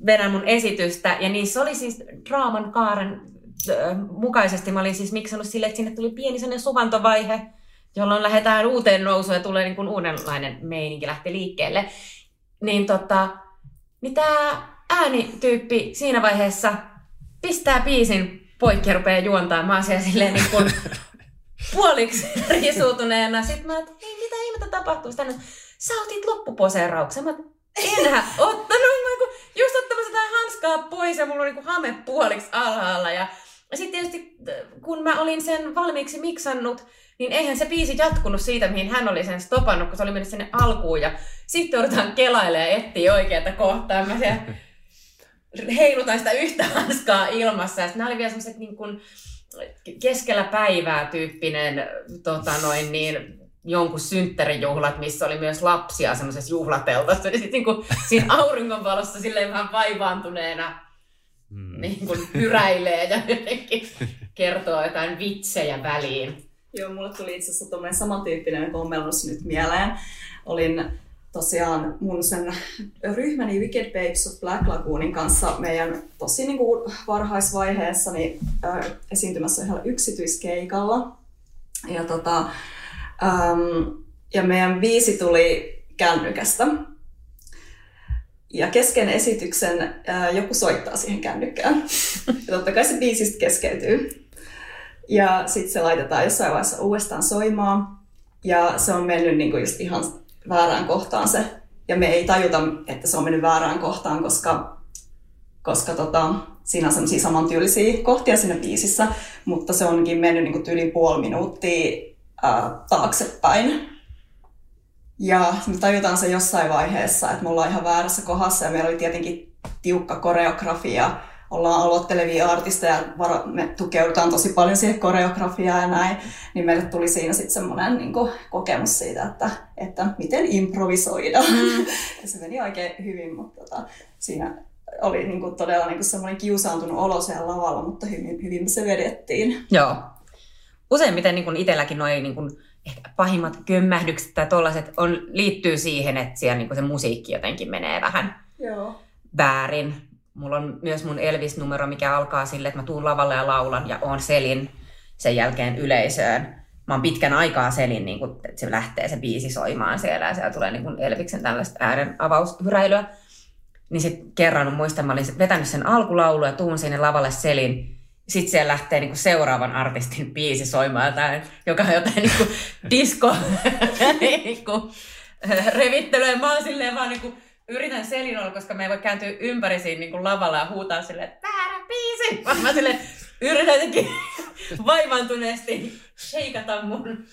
vedän mun esitystä, ja niissä oli siis draaman kaaren äh, mukaisesti. Mä olin siis miksannut sille, että sinne tuli pieni sellainen suvantovaihe, jolloin lähdetään uuteen nousuun ja tulee niin kuin uudenlainen meininki lähti liikkeelle. Niin tota, niin tää äänityyppi siinä vaiheessa pistää biisin poikki ja rupeaa juontaa. Mä oon siellä silleen niin kuin puoliksi risuutuneena. Sitten mä että hei, mitä ihmettä tapahtuu? Sitten sä otit loppuposeerauksen. Mä enhän ottanut. Mä kun just ottamassa tätä hanskaa pois ja mulla on niin hame puoliksi alhaalla. Ja sitten tietysti kun mä olin sen valmiiksi miksannut, niin eihän se biisi jatkunut siitä, mihin hän oli sen stopannut, kun se oli mennyt sinne alkuun. Ja sitten joudutaan kelailemaan ja etsiä oikeata kohtaa. Mä siellä heilutan sitä yhtä hanskaa ilmassa. Ja nämä oli vielä semmoiset niin kuin keskellä päivää tyyppinen tota noin niin, jonkun synttärijuhlat, missä oli myös lapsia semmoisessa juhlateltassa. Ja sitten niin siinä auringonvalossa silleen vähän vaivaantuneena mm. niin kuin hyräilee ja jotenkin kertoo jotain vitsejä väliin. Joo, mulle tuli itse asiassa tuommoinen samantyyppinen kommellus nyt mieleen. Olin tosiaan mun sen ryhmäni Wicked Babes of Black Lagoonin kanssa meidän tosi niin kuin varhaisvaiheessa niin, äh, esiintymässä yhdellä yksityiskeikalla. Ja, tota, ähm, ja meidän viisi tuli kännykästä. Ja kesken esityksen äh, joku soittaa siihen kännykkään. Ja totta kai se biisistä keskeytyy. Ja sitten se laitetaan jossain vaiheessa uudestaan soimaan. Ja se on mennyt niinku just ihan väärään kohtaan se. Ja me ei tajuta, että se on mennyt väärään kohtaan, koska, koska tota, siinä on sellaisia samantyylisiä kohtia siinä biisissä, mutta se onkin mennyt niin yli puoli minuuttia ää, taaksepäin. Ja me tajutaan se jossain vaiheessa, että me ollaan ihan väärässä kohdassa ja meillä oli tietenkin tiukka koreografia ollaan aloittelevia artisteja, varo, me tukeudutaan tosi paljon siihen koreografiaan ja näin, niin meille tuli siinä sitten semmoinen niin kokemus siitä, että, että miten improvisoida. Mm. ja se meni oikein hyvin, mutta tota, siinä oli niin kuin todella niin kuin semmoinen kiusaantunut olo siellä lavalla, mutta hyvin, hyvin se vedettiin. Joo. Useimmiten niin itselläkin noin niin kuin ehkä pahimmat kömmähdykset tai tollaiset on, liittyy siihen, että siellä niin kuin se musiikki jotenkin menee vähän Joo. väärin. Mulla on myös mun Elvis-numero, mikä alkaa sille, että mä tuun lavalle ja laulan ja oon selin sen jälkeen yleisöön. Mä oon pitkän aikaa selin, niin kun, että se lähtee se biisi soimaan siellä ja siellä tulee niin kun Elviksen tällaista äären avaushyräilyä. Niin sitten kerran muistan, mä olin vetänyt sen alkulaulu ja tuun sinne lavalle selin. Sitten siellä lähtee niin seuraavan artistin biisi soimaan, tai, joka on jotain niin disco niin revittelyä. Mä oon silleen vaan niin kuin, yritän selinoilla, koska me ei voi kääntyä ympäri siinä niin kuin lavalla ja huutaa silleen, että väärä biisi! Vaan mä silleen yritän jotenkin vaivantuneesti sheikata mun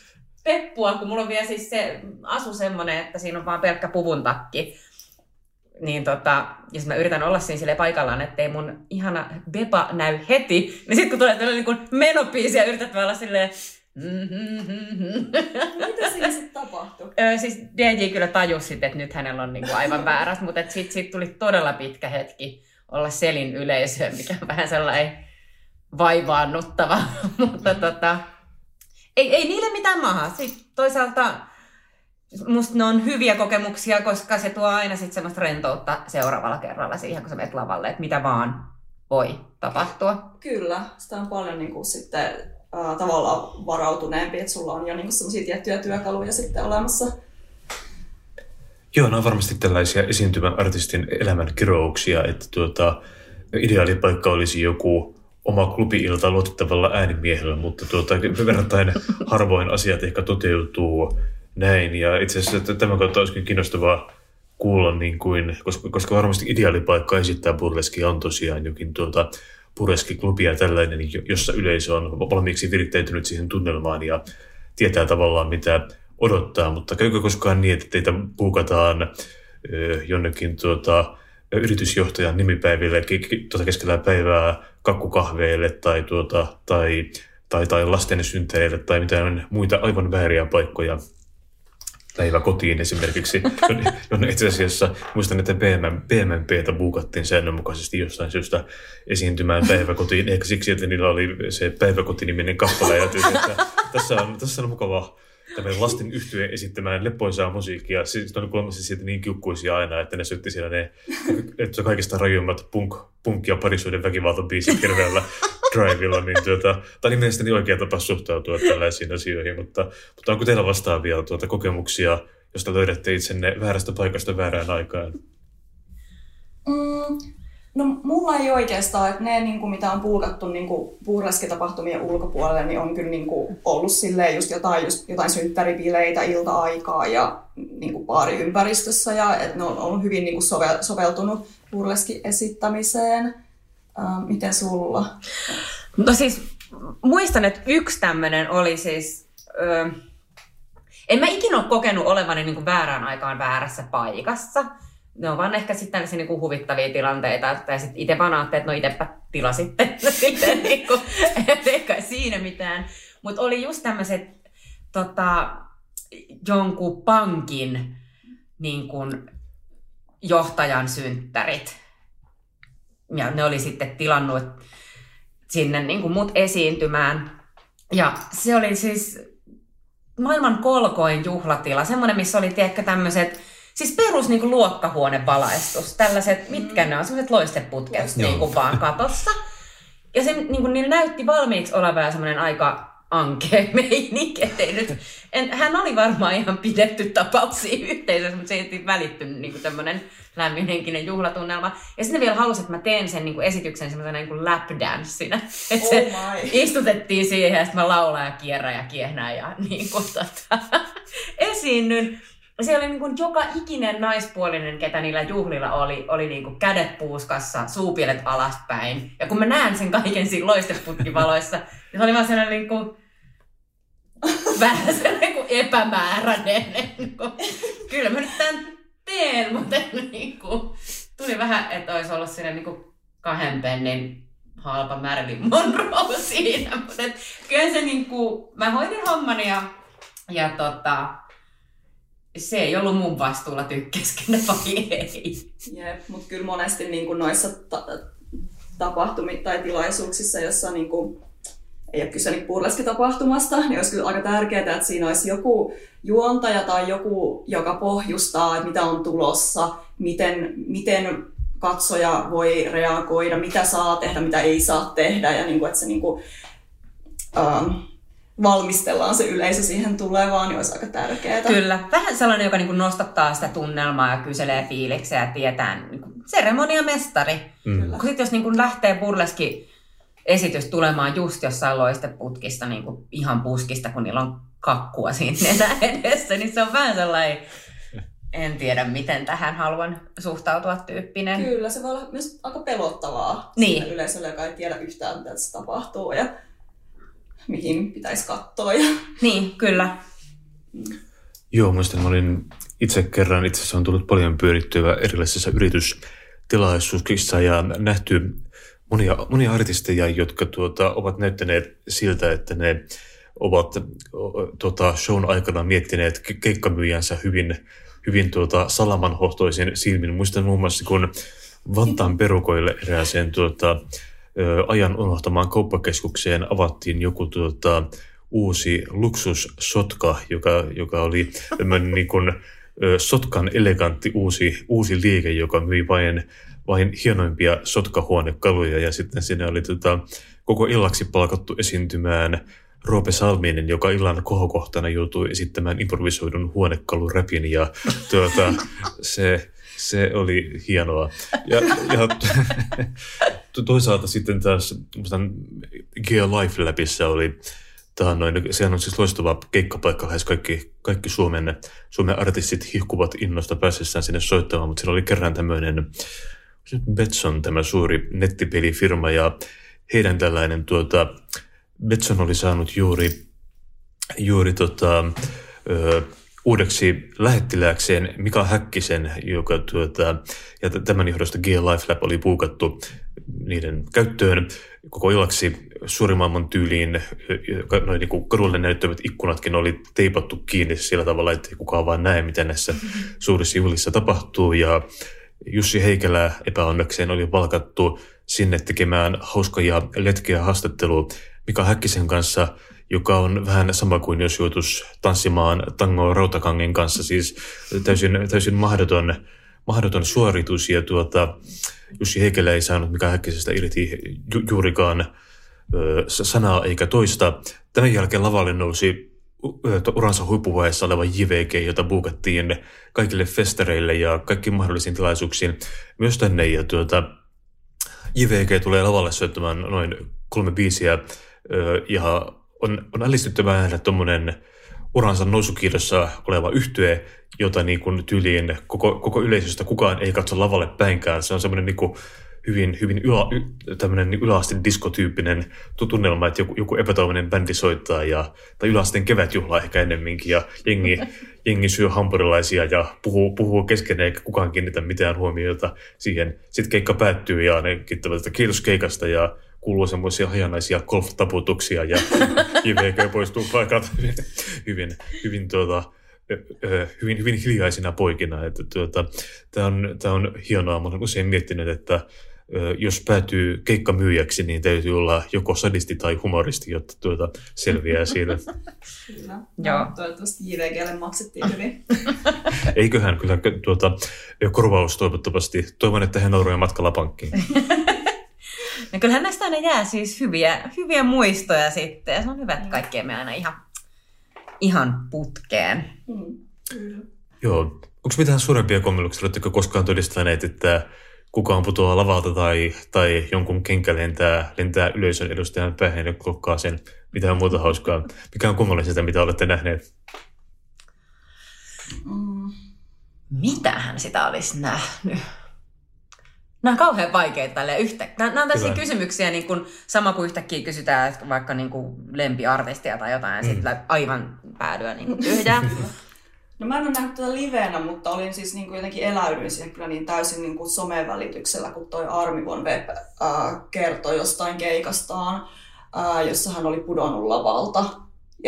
peppua, kun mulla on vielä siis se asu semmonen, että siinä on vaan pelkkä puvun takki. Niin tota, jos mä yritän olla siinä sille paikallaan, ettei mun ihana bepa näy heti, niin sitten kun tulee tällainen niin menopiisi ja yrität olla silleen, mitä siinä sitten tapahtui? Öö, siis DJ kyllä tajusi sitten, että nyt hänellä on niinku aivan väärässä, mutta sitten sit tuli todella pitkä hetki olla Selin yleisö, mikä on vähän sellainen vaivaannuttava, mutta tota, ei, ei niille mitään maha. Sitten toisaalta musta ne on hyviä kokemuksia, koska se tuo aina sitten semmoista rentoutta seuraavalla kerralla siihen, kun sä menet lavalle, että mitä vaan voi tapahtua. Kyllä, sitä on paljon niin kuin sitten ää, tavallaan varautuneempi, että sulla on jo niinku sellaisia tiettyjä työkaluja sitten olemassa. Joo, nämä on varmasti tällaisia esiintymän artistin elämän kirouksia, että tuota, ideaalipaikka olisi joku oma klubi-ilta luotettavalla äänimiehellä, mutta tuota, verrattain harvoin asiat ehkä toteutuu näin. Ja itse asiassa tämän kautta olisikin kiinnostavaa kuulla, niin kuin, koska, koska varmasti ideaalipaikka esittää burleskia on tosiaan jokin tuota, burleski-klubi ja tällainen, jossa yleisö on valmiiksi virittäytynyt siihen tunnelmaan ja tietää tavallaan mitä odottaa, mutta käykö koskaan niin, että teitä puukataan jonnekin tuota, yritysjohtajan nimipäiville tuota keskellä päivää kakkukahveille tai, tuota, tai, tai, tai lasten synteille tai mitään muita aivan vääriä paikkoja päivä kotiin esimerkiksi, jonne itse asiassa muistan, että BMM, BMMPtä buukattiin säännönmukaisesti jostain syystä esiintymään päiväkotiin, ehkä siksi, että niillä oli se päiväkotiniminen kappale. Ja että tässä, on, tässä on mukava tämän lasten yhtyeen esittämään leppoisaa musiikkia. Siis ne oli kuulemma siitä niin kiukkuisia aina, että ne syötti siellä ne että kaikista rajuimmat punk, punk- ja parisuuden väkivaltabiisit hirveällä drivilla. Niin tuota, tämä oli mielestäni oikea tapa suhtautua tällaisiin asioihin, mutta, mutta onko teillä vastaavia tuota, kokemuksia, josta löydätte itsenne väärästä paikasta väärään aikaan? Mm, No mulla ei oikeastaan, että ne niin kuin, mitä on puukattu niin puureskitapahtumien ulkopuolelle, niin on kyllä niin kuin, ollut silleen just jotain, just jotain synttäribileitä ilta-aikaa ja niin kuin baariympäristössä ja että ne on ollut hyvin niin kuin sovel, soveltunut puurleski esittämiseen. Ähm, miten sulla? No siis muistan, että yksi tämmöinen oli siis... Öö, en mä ikinä ole kokenut olevani niin kuin väärään aikaan väärässä paikassa – ne on vaan ehkä sitten tällaisia niinku huvittavia tilanteita, että sitten itse vaan ajattelin, että no itsepä tilasitte. sitten niinku, eikä siinä mitään. Mutta oli just tämmöiset tota, jonkun pankin niin kun, johtajan synttärit. Ja ne oli sitten tilannut sinne niin kuin mut esiintymään. Ja se oli siis maailman kolkoin juhlatila, semmoinen, missä oli tiedäkö tämmöiset Siis perus niin kuin luokkahuonevalaistus, tällaiset, mitkä ne on, sellaiset loisteputket niin kuin vaan katossa. Ja se niin kuin, niillä näytti valmiiksi olevan semmoinen aika ankea meininki, ettei nyt, en, hän oli varmaan ihan pidetty tapauksia yhteisössä, mutta se ei välittynyt niin tämmöinen lämminhenkinen juhlatunnelma. Ja sitten vielä halusi, että mä teen sen niin kuin esityksen semmoisena niin lapdanssina. Että se oh istutettiin siihen ja sitten mä laulan ja kierrän ja kiehnän ja niin kuin, tota, esiinnyn siellä oli niin kuin joka ikinen naispuolinen, ketä niillä juhlilla oli, oli niin kuin kädet puuskassa, suupielet alaspäin. Ja kun mä näen sen kaiken siinä loisteputkivaloissa, niin se oli vaan sellainen niin kuin, vähän sellainen kuin epämääräinen. Niin kuin, kyllä mä nyt tämän teen, mutta niin kuin, tuli vähän, että olisi ollut siinä niin kuin kahden pennin halpa Marilyn Monroe siinä. Mutta kyllä se niin kuin, mä hoidin hommani ja, ja tota, se ei ollut mun vastuulla tykkäskö vai ei. Jep, mutta kyllä monesti niin kuin noissa ta- tapahtumissa tai tilaisuuksissa, jossa niin kuin, ei ole kyse niin purleskitapahtumasta, niin olisi kyllä aika tärkeää, että siinä olisi joku juontaja tai joku, joka pohjustaa, että mitä on tulossa, miten, miten katsoja voi reagoida, mitä saa tehdä, mitä ei saa tehdä, ja niin kuin, että se niin kuin, um, valmistellaan se yleisö siihen tulevaan, niin olisi aika tärkeää. Kyllä. Vähän sellainen, joka niin nostattaa sitä tunnelmaa ja kyselee fiiliksiä ja tietää niin seremoniamestari. Mm. Sitten jos niin lähtee burleski esitys tulemaan just jossain loisteputkista niin kuin ihan puskista, kun niillä on kakkua siinä edessä, niin se on vähän sellainen, en tiedä miten tähän haluan suhtautua tyyppinen. Kyllä, se voi olla myös aika pelottavaa niin. yleisölle, joka ei tiedä yhtään, mitä tässä tapahtuu. Ja mihin pitäisi katsoa. Ja... Niin, kyllä. Joo, muistan, mä olin itse kerran, itse asiassa on tullut paljon pyörittyä erilaisissa yritystilaisuuksissa ja nähty monia, monia artisteja, jotka tuota, ovat näyttäneet siltä, että ne ovat tuota, shown aikana miettineet keikkamyyjänsä hyvin, hyvin tuota, salamanhohtoisin silmin. Muistan muun muassa, kun Vantaan perukoille erääseen tuota, ajan unohtamaan kauppakeskukseen avattiin joku tuota, uusi luksussotka, joka, joka oli niin kuin, sotkan elegantti uusi, uusi liike, joka myi vain, vain hienoimpia sotkahuonekaluja ja sitten sinne oli tota, koko illaksi palkattu esiintymään Roope Salminen, joka illan kohokohtana joutui esittämään improvisoidun huonekaluräpin ja tuota, se, se oli hienoa. Ja, ja toisaalta sitten taas Gear Life Labissa oli noin, sehän on siis loistava keikkapaikka, lähes kaikki, kaikki Suomen, Suomen artistit hihkuvat innosta pääsessään sinne soittamaan, mutta siinä oli kerran tämmöinen Betson, tämä suuri nettipelifirma, ja heidän tällainen tuota, Betson oli saanut juuri, juuri tota, ö, uudeksi lähettilääkseen Mika Häkkisen, joka tuota, ja tämän johdosta G Life Lab oli puukattu niiden käyttöön koko illaksi suurimman tyyliin, noin niin kadulle näyttävät ikkunatkin oli teipattu kiinni sillä tavalla, että kukaan vaan näe, mitä näissä suurissa juhlissa tapahtuu. Ja Jussi Heikelä epäonnekseen oli valkattu sinne tekemään hauskoja letkeä haastattelua Mika Häkkisen kanssa, joka on vähän sama kuin jos joutuisi tanssimaan tangoa Rautakangen kanssa, siis täysin, täysin mahdoton, mahdoton suoritus. Ja tuota, Jussi Heikelä ei saanut Mika Häkkisestä irti ju- juurikaan ö, sanaa eikä toista. Tämän jälkeen lavalle nousi uransa huippuvaiheessa oleva JVG, jota buukattiin kaikille festereille ja kaikkiin mahdollisiin tilaisuuksiin myös tänne. Ja tuota, JVG tulee lavalle soittamaan noin kolme biisiä ja on, on ällistyttävää nähdä tuommoinen uransa nousukiidossa oleva yhtye, jota niin kuin tyyliin koko, koko yleisöstä kukaan ei katso lavalle päinkään. Se on semmoinen niin kuin hyvin, hyvin ylä, tämmöinen niin yläasteen diskotyyppinen tunnelma, että joku, joku epätoivinen bändi soittaa, ja, tai yläasteen kevätjuhla ehkä ennemminkin, ja jengi, jengi syö hampurilaisia ja puhuu, puhuu keskenään, eikä kukaan kiinnitä mitään huomiota siihen. Sitten keikka päättyy, ja ne kiittävät, että kiitos keikasta, ja kuuluu semmoisia hajanaisia golf-taputuksia, ja JVG poistuu paikat hyvin, hyvin, tuota, hyvin, hyvin hiljaisina poikina. Että tuota, tämä, on, tämä on hienoa. Mä olen usein miettinyt, että jos päätyy keikkamyyjäksi, niin täytyy olla joko sadisti tai humoristi, jotta tuota selviää siitä. Kyllä. Joo. Toivottavasti JVGlle maksettiin hyvin. Eiköhän kyllä tuota, korvaus toivottavasti. Toivon, että he nauroja matkalla pankkiin. No kyllähän näistä aina jää siis hyviä, hyviä muistoja sitten. Ja se on hyvä, että kaikkea me aina ihan, ihan putkeen. Mm. Joo. Onko mitään suurempia kommelluksia? Oletteko koskaan todistaneet, että kukaan putoaa lavalta tai, tai jonkun kenkä lentää, lentää yleisön edustajan päähän ja klokkaa sen mitään muuta hauskaa. Mikä on kummallisesta, mitä olette nähneet? Mm. Mitähän sitä olisi nähnyt? Nämä on kauhean vaikeita tälle yhtä. Nämä, nämä on tällaisia kysymyksiä, niin kuin, sama kuin yhtäkkiä kysytään vaikka niin kuin lempiartistia tai jotain, ja mm. sitten aivan päädyä niin kuin tyhjää. No mä en ole nähnyt tätä livenä, mutta olin siis niin kuin jotenkin eläydyin siihen kyllä niin täysin niin kuin somen välityksellä, kun toi Armi Von Web äh, kertoi jostain keikastaan, äh, jossa hän oli pudonnut lavalta.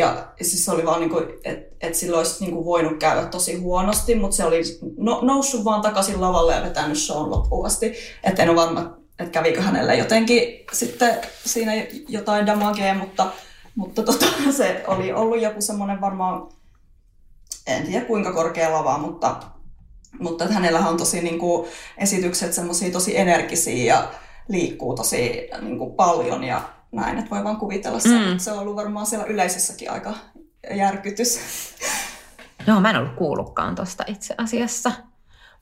Ja siis se oli vaan niin kuin, että et sillä olisi niin kuin voinut käydä tosi huonosti, mutta se oli no, noussut vaan takaisin lavalle ja vetänyt shown loppuun asti. Että en ole varma, että kävikö hänelle jotenkin sitten siinä jotain damagea, mutta, mutta tota, se oli ollut joku semmoinen varmaan en tiedä kuinka korkea lava, mutta, mutta että hänellä on tosi niin kuin, esitykset semmoisia tosi energisiä ja liikkuu tosi niin kuin, paljon ja näin, että voi vaan kuvitella sen. Mm. Se on ollut varmaan siellä yleisessäkin aika järkytys. Joo, mä en ollut kuullutkaan tuosta itse asiassa.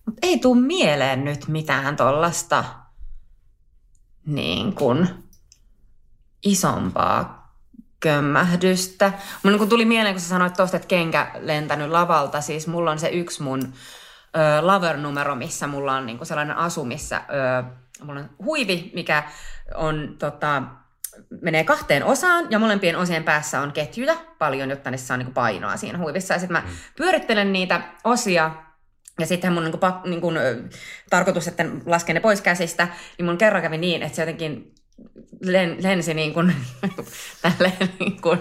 Mutta ei tuu mieleen nyt mitään tuollaista niin kuin isompaa kömmähdystä. Mun niin tuli mieleen, kun sä sanoit tuosta, että kenkä lentänyt lavalta. Siis mulla on se yksi mun ö, lover-numero, missä mulla on niin sellainen asu, missä ö, mulla on huivi, mikä on tota, menee kahteen osaan ja molempien osien päässä on ketjuja paljon, jotta ne saa niin painoa siinä huivissa. Ja sitten mä mm. pyörittelen niitä osia ja sitten mun niin kuin, niin kuin, tarkoitus, että lasken ne pois käsistä, niin mun kerran kävi niin, että se jotenkin len, lensi niin kuin, tälleen niin kuin,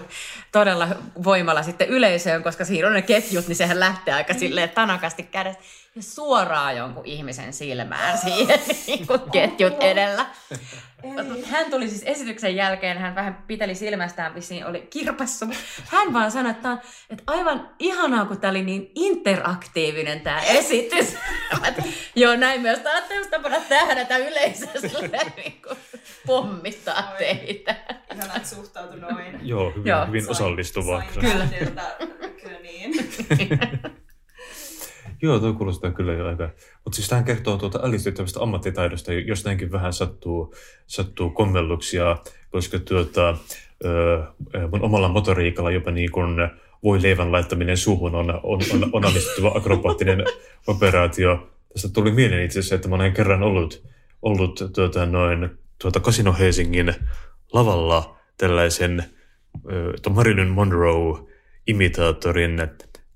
todella voimalla sitten yleisöön, koska siinä on ne ketjut, niin sehän lähtee aika silleen tanakasti kädestä ja suoraan jonkun ihmisen silmään siihen niin kuin ketjut edellä. Hän tuli siis esityksen jälkeen, hän vähän piteli silmästään, vissiin oli kirpassu. Hän vaan sanoi, että, on, että aivan ihanaa, kun tämä oli niin interaktiivinen tämä esitys. Joo, näin myös tämä on tapana tähdätä yleisössä niin pommittaa teitä. Ihanat suhtautu noin. Joo, hyvin, Joo. hyvin osallistuvaa. Kyllä. Kyllä niin. Joo, toi kuulostaa kyllä jo aika. Mutta siis tähän kertoo tuota ällistyttävästä ammattitaidosta, jos näinkin vähän sattuu, sattuu kommelluksia, koska tuota, mun omalla motoriikalla jopa niin kuin voi leivän laittaminen suuhun on, on, on, on onnistuva akrobaattinen operaatio. Tästä tuli mieleen itse asiassa, että mä olen kerran ollut, ollut tuota, noin, tuota Casino Helsingin lavalla tällaisen Marilyn Monroe-imitaattorin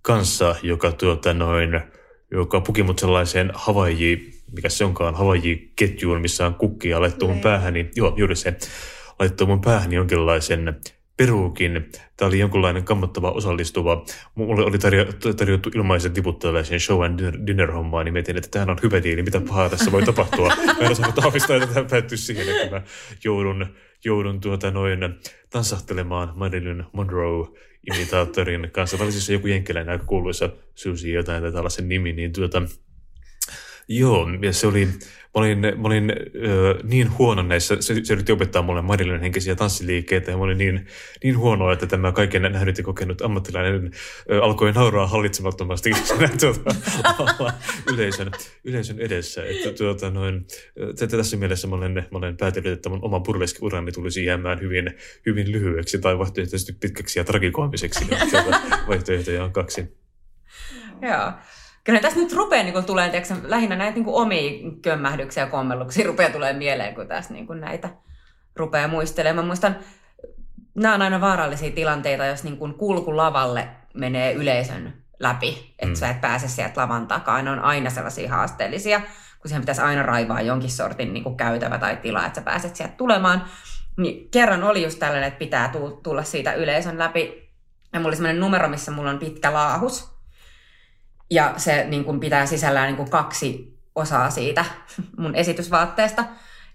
kanssa, joka, tuota, noin, joka puki mut sellaiseen Havaiji, mikä se onkaan, Havaiji-ketjuun, missä on kukkia, laittoi mun Niin. päähäni, joo, juuri se, laittoi mun päähäni jonkinlaisen peruukin. Tämä oli jonkinlainen kammottava osallistuva. Mulle oli tarjo- tarjottu ilmaisen tiput tällaiseen show and dinner, dinner hommaan, niin mietin, että tämähän on hyvä diili, mitä pahaa tässä voi tapahtua. Mä en osannut aavistaa, että tämä päättyy siihen, että mä joudun, joudun tuota noin tansahtelemaan Marilyn Monroe imitaattorin kanssa. Tämä oli siis joku jenkkiläinen aika kuuluisa Susie jotain tai tällaisen nimi, niin tuota, Joo, ja se oli, mä olin, mä olin ö, niin huono näissä, se, se yritti opettaa mulle Marilyn henkisiä tanssiliikkeitä, ja mä olin niin, niin huono, että tämä kaiken nähnyt ja kokenut ammattilainen ö, alkoi nauraa hallitsemattomasti tuota, yleisön, yleisön edessä. Että, tuota, noin, tässä mielessä mä olen, mä olen päätellyt, että mun oma burleski-urani tulisi jäämään hyvin, hyvin lyhyeksi tai vaihtoehtoisesti pitkäksi ja tragikoomiseksi. Ja tuota, vaihtoehtoja on kaksi. Joo. Kyllä tässä nyt rupeaa niin tulee, tiedätkö, lähinnä näitä niin omia kömmähdyksiä ja kommelluksia rupeaa tulee mieleen, kun tässä niin näitä rupeaa muistelemaan. Mä muistan, nämä on aina vaarallisia tilanteita, jos niin kuin kulku lavalle menee yleisön läpi, että Mm. sä et pääse sieltä lavan takaa. Ne on aina sellaisia haasteellisia, kun siihen pitäisi aina raivaa jonkin sortin niin kuin käytävä tai tila, että sä pääset sieltä tulemaan. Niin kerran oli just tällainen, että pitää tu- tulla siitä yleisön läpi. Ja mulla oli sellainen numero, missä mulla on pitkä laahus. Ja se niin kuin pitää sisällään niin kuin kaksi osaa siitä mun esitysvaatteesta.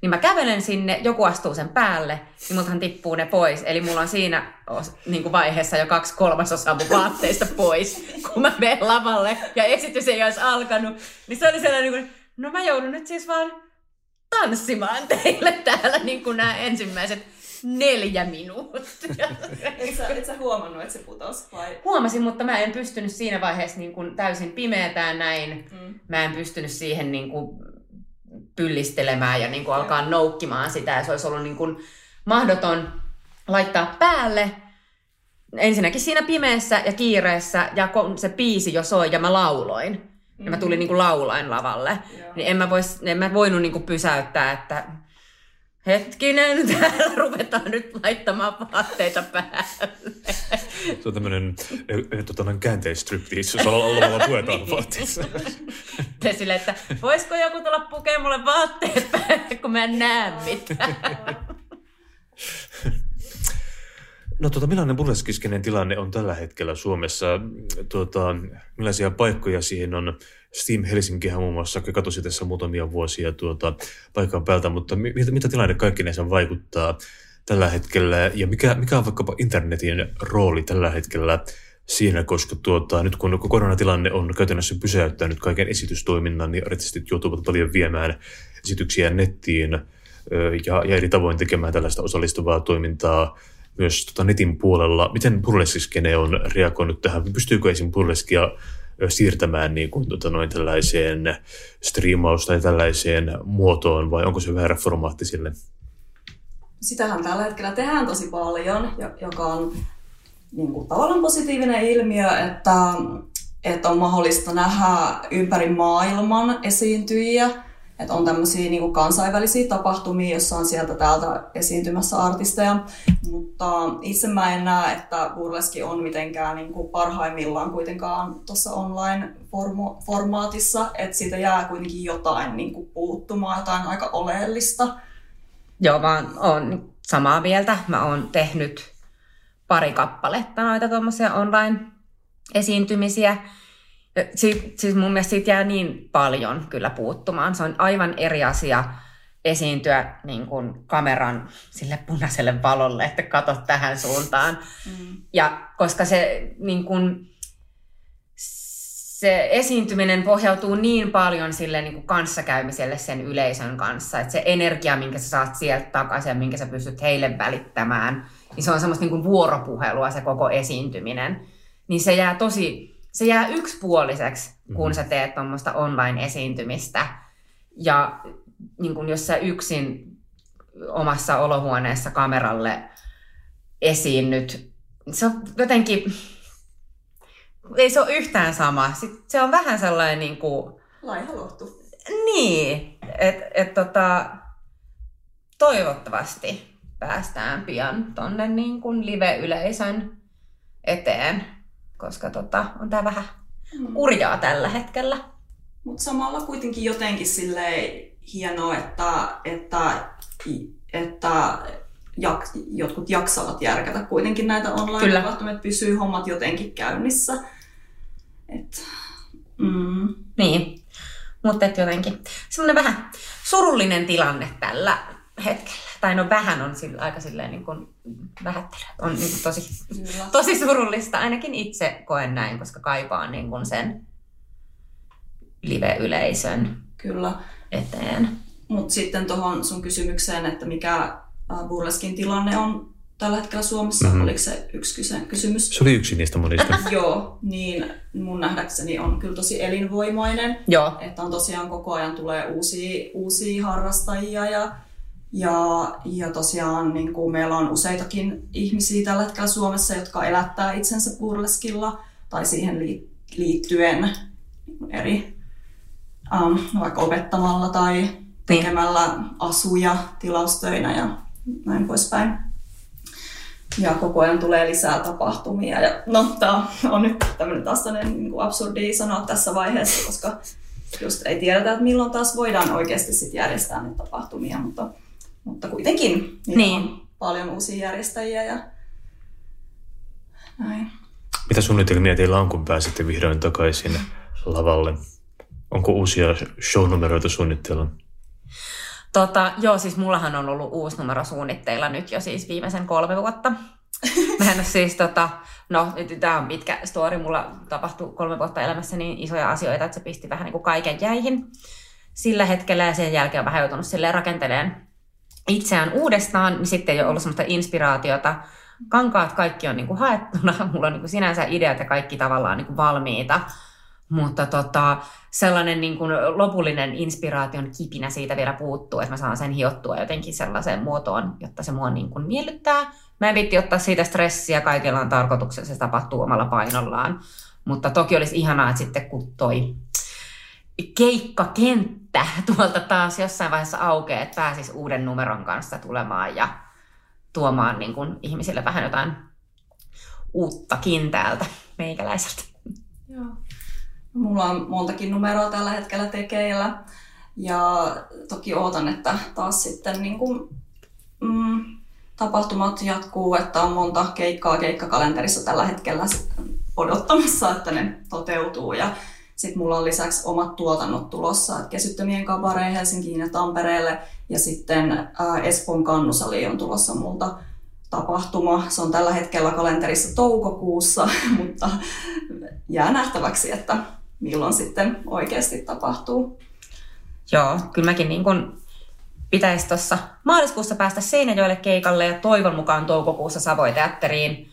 Niin mä kävelen sinne, joku astuu sen päälle, niin multahan tippuu ne pois. Eli mulla on siinä niin kuin vaiheessa jo kaksi kolmasosaa mun vaatteista pois, kun mä menen lavalle ja esitys ei olisi alkanut. Niin se oli sellainen, niin kuin, no mä joudun nyt siis vaan tanssimaan teille täällä niin kuin nämä ensimmäiset neljä minuuttia. Et sä, et sä huomannut, että se putos vai? Huomasin, mutta mä en pystynyt siinä vaiheessa niin kuin täysin pimeätään näin. Mm. Mä en pystynyt siihen niin kuin pyllistelemään ja niin kuin alkaa noukkimaan sitä. Ja se olisi ollut niin kuin mahdoton laittaa päälle. Ensinnäkin siinä pimeässä ja kiireessä ja kun se biisi jo soi ja mä lauloin. Ja mä tulin niin kuin laulain lavalle. Joo. Niin en mä, vois, en mä voinut niin kuin pysäyttää, että hetkinen, täällä ruvetaan nyt laittamaan vaatteita päälle. Se on tämmöinen tota, noin käänteisstriptiis, jos lavalla puetaan vaatteissa. Ja silleen, että voisiko joku tulla pukemaan mulle vaatteet päälle, kun mä en näe mitään. No tuota, millainen burleskiskenen tilanne on tällä hetkellä Suomessa? Tuota, millaisia paikkoja siihen on? Steam Helsinkihän muun muassa katosi tässä muutamia vuosia tuota, paikan päältä, mutta mi- mitä, tilanne kaikkinensa vaikuttaa tällä hetkellä? Ja mikä, mikä on vaikkapa internetin rooli tällä hetkellä siinä, koska tuota, nyt kun koronatilanne on käytännössä pysäyttänyt kaiken esitystoiminnan, niin artistit joutuvat paljon viemään esityksiä nettiin ja, ja eri tavoin tekemään tällaista osallistuvaa toimintaa myös tota netin puolella. Miten burleskiskene on reagoinut tähän? Pystyykö esim. burleskia siirtämään niin kuin, tota, noin tällaiseen striimaus- tai tällaiseen muotoon, vai onko se väärä formaatti sille? Sitähän tällä hetkellä tehdään tosi paljon, jo- joka on niin kuin, tavallaan positiivinen ilmiö, että, että on mahdollista nähdä ympäri maailman esiintyjiä. Että on tämmöisiä niin kansainvälisiä tapahtumia, jossa on sieltä täältä esiintymässä artisteja. Mutta itse mä en näe, että burleski on mitenkään niin kuin parhaimmillaan kuitenkaan tuossa online-formaatissa. Että siitä jää kuitenkin jotain niin kuin puuttumaan, jotain aika oleellista. Joo, mä oon samaa mieltä. Mä oon tehnyt pari kappaletta noita tuommoisia online-esiintymisiä. Si- siis mun mielestä siitä jää niin paljon kyllä puuttumaan. Se on aivan eri asia esiintyä niin kuin kameran sille punaiselle valolle, että kato tähän suuntaan. Mm. Ja koska se niin kuin, se esiintyminen pohjautuu niin paljon sille niin kuin kanssakäymiselle sen yleisön kanssa, että se energia, minkä sä saat sieltä takaisin ja minkä sä pystyt heille välittämään, niin se on semmoista niin kuin vuoropuhelua se koko esiintyminen. Niin se jää tosi, se jää yksipuoliseksi, kun mm-hmm. sä teet tuommoista online-esiintymistä. Ja niin kuin jos sä yksin omassa olohuoneessa kameralle esiinnyt, se on jotenkin, ei se ole yhtään sama. Sitten se on vähän sellainen niin kuin... Laihalohtu. Niin, että et, tota, toivottavasti päästään pian tonne niin kuin live-yleisön eteen, koska tota, on tää vähän mm. urjaa tällä hetkellä. Mutta samalla kuitenkin jotenkin silleen hienoa, että, että, että jak, jotkut jaksavat järkätä kuitenkin näitä online-tapahtumia, että pysyy hommat jotenkin käynnissä. Et, mm. Niin, mutta jotenkin semmoinen vähän surullinen tilanne tällä hetkellä. Tai no vähän on sillä, aika silleen niin kuin vähättely. On niin kuin tosi, tosi surullista. Ainakin itse koen näin, koska kaipaan niin kuin sen live-yleisön Kyllä. eteen. Mutta sitten tuohon sun kysymykseen, että mikä burleskin tilanne on tällä hetkellä Suomessa, mm-hmm. oliko se yksi kysymys? Se oli yksi niistä monista. Joo, niin mun nähdäkseni on kyllä tosi elinvoimainen. Joo. Että on tosiaan koko ajan tulee uusia, uusia harrastajia ja, ja, ja tosiaan niin kuin meillä on useitakin ihmisiä tällä hetkellä Suomessa, jotka elättää itsensä burleskilla tai siihen liittyen eri um, vaikka opettamalla tai niin. tekemällä asuja tilaustöinä ja näin poispäin. Ja koko ajan tulee lisää tapahtumia. Ja no, tämä on nyt tämmöinen taas niin kuin absurdi sanoa tässä vaiheessa, koska just ei tiedetä, että milloin taas voidaan oikeasti sit järjestää niitä tapahtumia, mutta, mutta kuitenkin niin. on paljon uusia järjestäjiä ja näin. Mitä suunnitelmia teillä on, kun pääsette vihdoin takaisin lavalle? Onko uusia shownumeroita suunnitteilla? Tota, joo, siis mullahan on ollut uusi numero suunnitteilla nyt jo siis viimeisen kolme vuotta. Mä en siis tota, no tämä on pitkä story, mulla tapahtui kolme vuotta elämässä niin isoja asioita, että se pisti vähän niin kuin kaiken jäihin sillä hetkellä ja sen jälkeen on vähän joutunut silleen rakenteleen itseään uudestaan, niin sitten ei ole ollut semmoista inspiraatiota. Kankaat kaikki on niin kuin haettuna, mulla on niin kuin sinänsä ideat ja kaikki tavallaan niin kuin valmiita, mutta tota, sellainen niin kuin lopullinen inspiraation kipinä siitä vielä puuttuu, että mä saan sen hiottua jotenkin sellaiseen muotoon, jotta se mua niin kuin miellyttää. Mä en vitti ottaa siitä stressiä, kaikilla on tarkoituksessa, se tapahtuu omalla painollaan. Mutta toki olisi ihanaa, että sitten kun toi keikkakenttä tuolta taas jossain vaiheessa aukeaa, että pääsisi uuden numeron kanssa tulemaan ja tuomaan niin kuin ihmisille vähän jotain uuttakin täältä meikäläiseltä. Joo. Mulla on montakin numeroa tällä hetkellä tekeillä. Ja toki ootan, että taas sitten niin kuin, mm, tapahtumat jatkuu, että on monta keikkaa keikkakalenterissa tällä hetkellä odottamassa, että ne toteutuu. Ja sitten mulla on lisäksi omat tuotannot tulossa, että Kesyttömien kabareen Helsinkiin ja Tampereelle. Ja sitten Espoon kannusali on tulossa multa tapahtuma. Se on tällä hetkellä kalenterissa toukokuussa, mutta jää nähtäväksi, että milloin sitten oikeasti tapahtuu. Joo, kyllä mäkin niin kun pitäisi tuossa maaliskuussa päästä Seinäjoelle keikalle ja toivon mukaan toukokuussa Savoiteatteriin.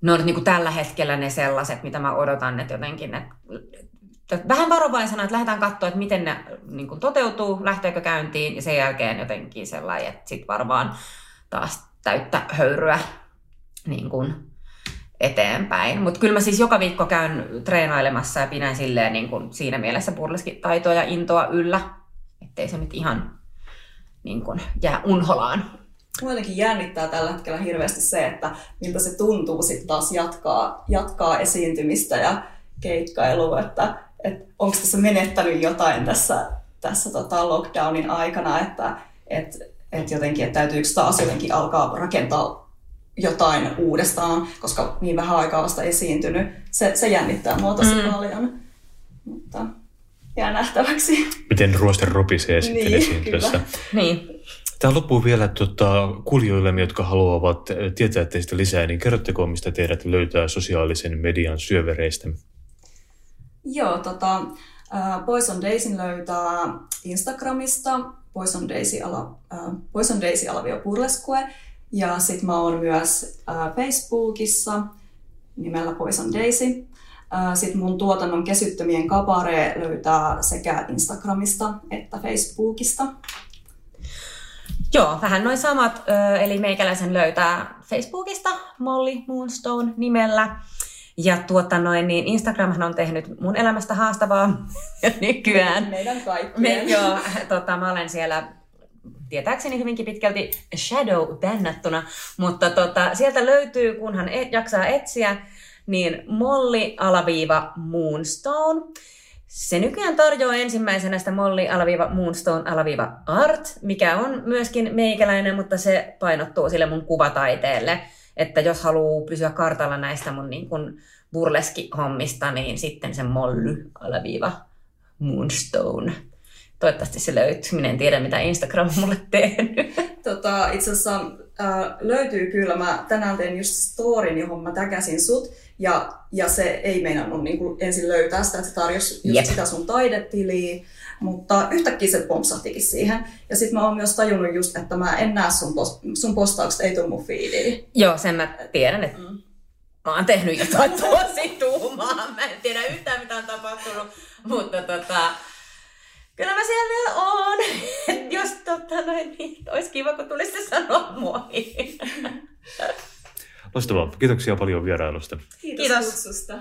Ne on niin kuin tällä hetkellä ne sellaiset, mitä mä odotan, että jotenkin että vähän varovaisena, että lähdetään katsoa, että miten ne niin kuin toteutuu, lähteekö käyntiin ja sen jälkeen jotenkin sellainen, että sitten varmaan taas täyttä höyryä niin kuin eteenpäin. Mutta kyllä mä siis joka viikko käyn treenailemassa ja pidän silleen niin kuin siinä mielessä taitoa ja intoa yllä, ettei se nyt ihan niin kuin jää unholaan. Mua jotenkin jännittää tällä hetkellä hirveästi se, että miltä se tuntuu sitten taas jatkaa, jatkaa esiintymistä ja keikkailua, että, että onko tässä menettänyt jotain tässä, tässä tota lockdownin aikana, että et, et jotenkin, että täytyykö taas jotenkin alkaa rakentaa jotain uudestaan, koska niin vähän aikaa vasta esiintynyt. Se, se jännittää mua tosi mm. paljon, mutta jää nähtäväksi. Miten ruoste ropisee sitten niin, esiintyessä. Niin. Tämä loppuu vielä tuota, kuulijoille, jotka haluavat tietää teistä lisää, niin kerrotteko, mistä teidät löytää sosiaalisen median syövereistä? Joo, tota, Poison Daisin löytää Instagramista Poison Daisy, ala, uh, Poison Daisy alavio Purleskue. Ja sitten mä oon myös Facebookissa nimellä Poison Daisy. Sitten mun tuotannon kesyttömien kapare löytää sekä Instagramista että Facebookista. Joo, vähän noin samat. Eli meikäläisen löytää Facebookista Molly Moonstone nimellä. Ja tuota noin, niin Instagramhan on tehnyt mun elämästä haastavaa nykyään. Meidän kaikkien. Me, joo, tota, mä olen siellä tietääkseni hyvinkin pitkälti shadow-bännättuna, mutta tota, sieltä löytyy, kunhan et, jaksaa etsiä, niin Molly alaviiva Moonstone. Se nykyään tarjoaa ensimmäisenä sitä Molly alaviiva Moonstone alaviiva Art, mikä on myöskin meikäläinen, mutta se painottuu sille mun kuvataiteelle. Että jos haluaa pysyä kartalla näistä mun niin kuin burleski-hommista, niin sitten se Molly alaviiva Moonstone. Toivottavasti se löytyy. Minä en tiedä, mitä Instagram on mulle tehnyt. Tota, itse asiassa äh, löytyy kyllä. Mä tänään tein just storin, johon mä täkäsin sut. Ja, ja se ei meinannut niin kuin ensin löytää sitä, että se tarjosi just yep. sitä sun taidetiliä. Mutta yhtäkkiä se pompsahtikin siihen. Ja sitten mä oon myös tajunnut just, että mä en näe sun, post- sun postaukset, ei tuu mun feediin. Joo, sen mä tiedän, että mm. mä oon tehnyt jotain tosi tuumaa. Mä en tiedä yhtään, mitä on tapahtunut. Mutta tota, kyllä mä siellä vielä oon. Et jos tota noin, niin olisi kiva, kun tulisi sanoa moi. Loistavaa. Kiitoksia paljon vierailusta. Kiitos, Kiitos. kutsusta.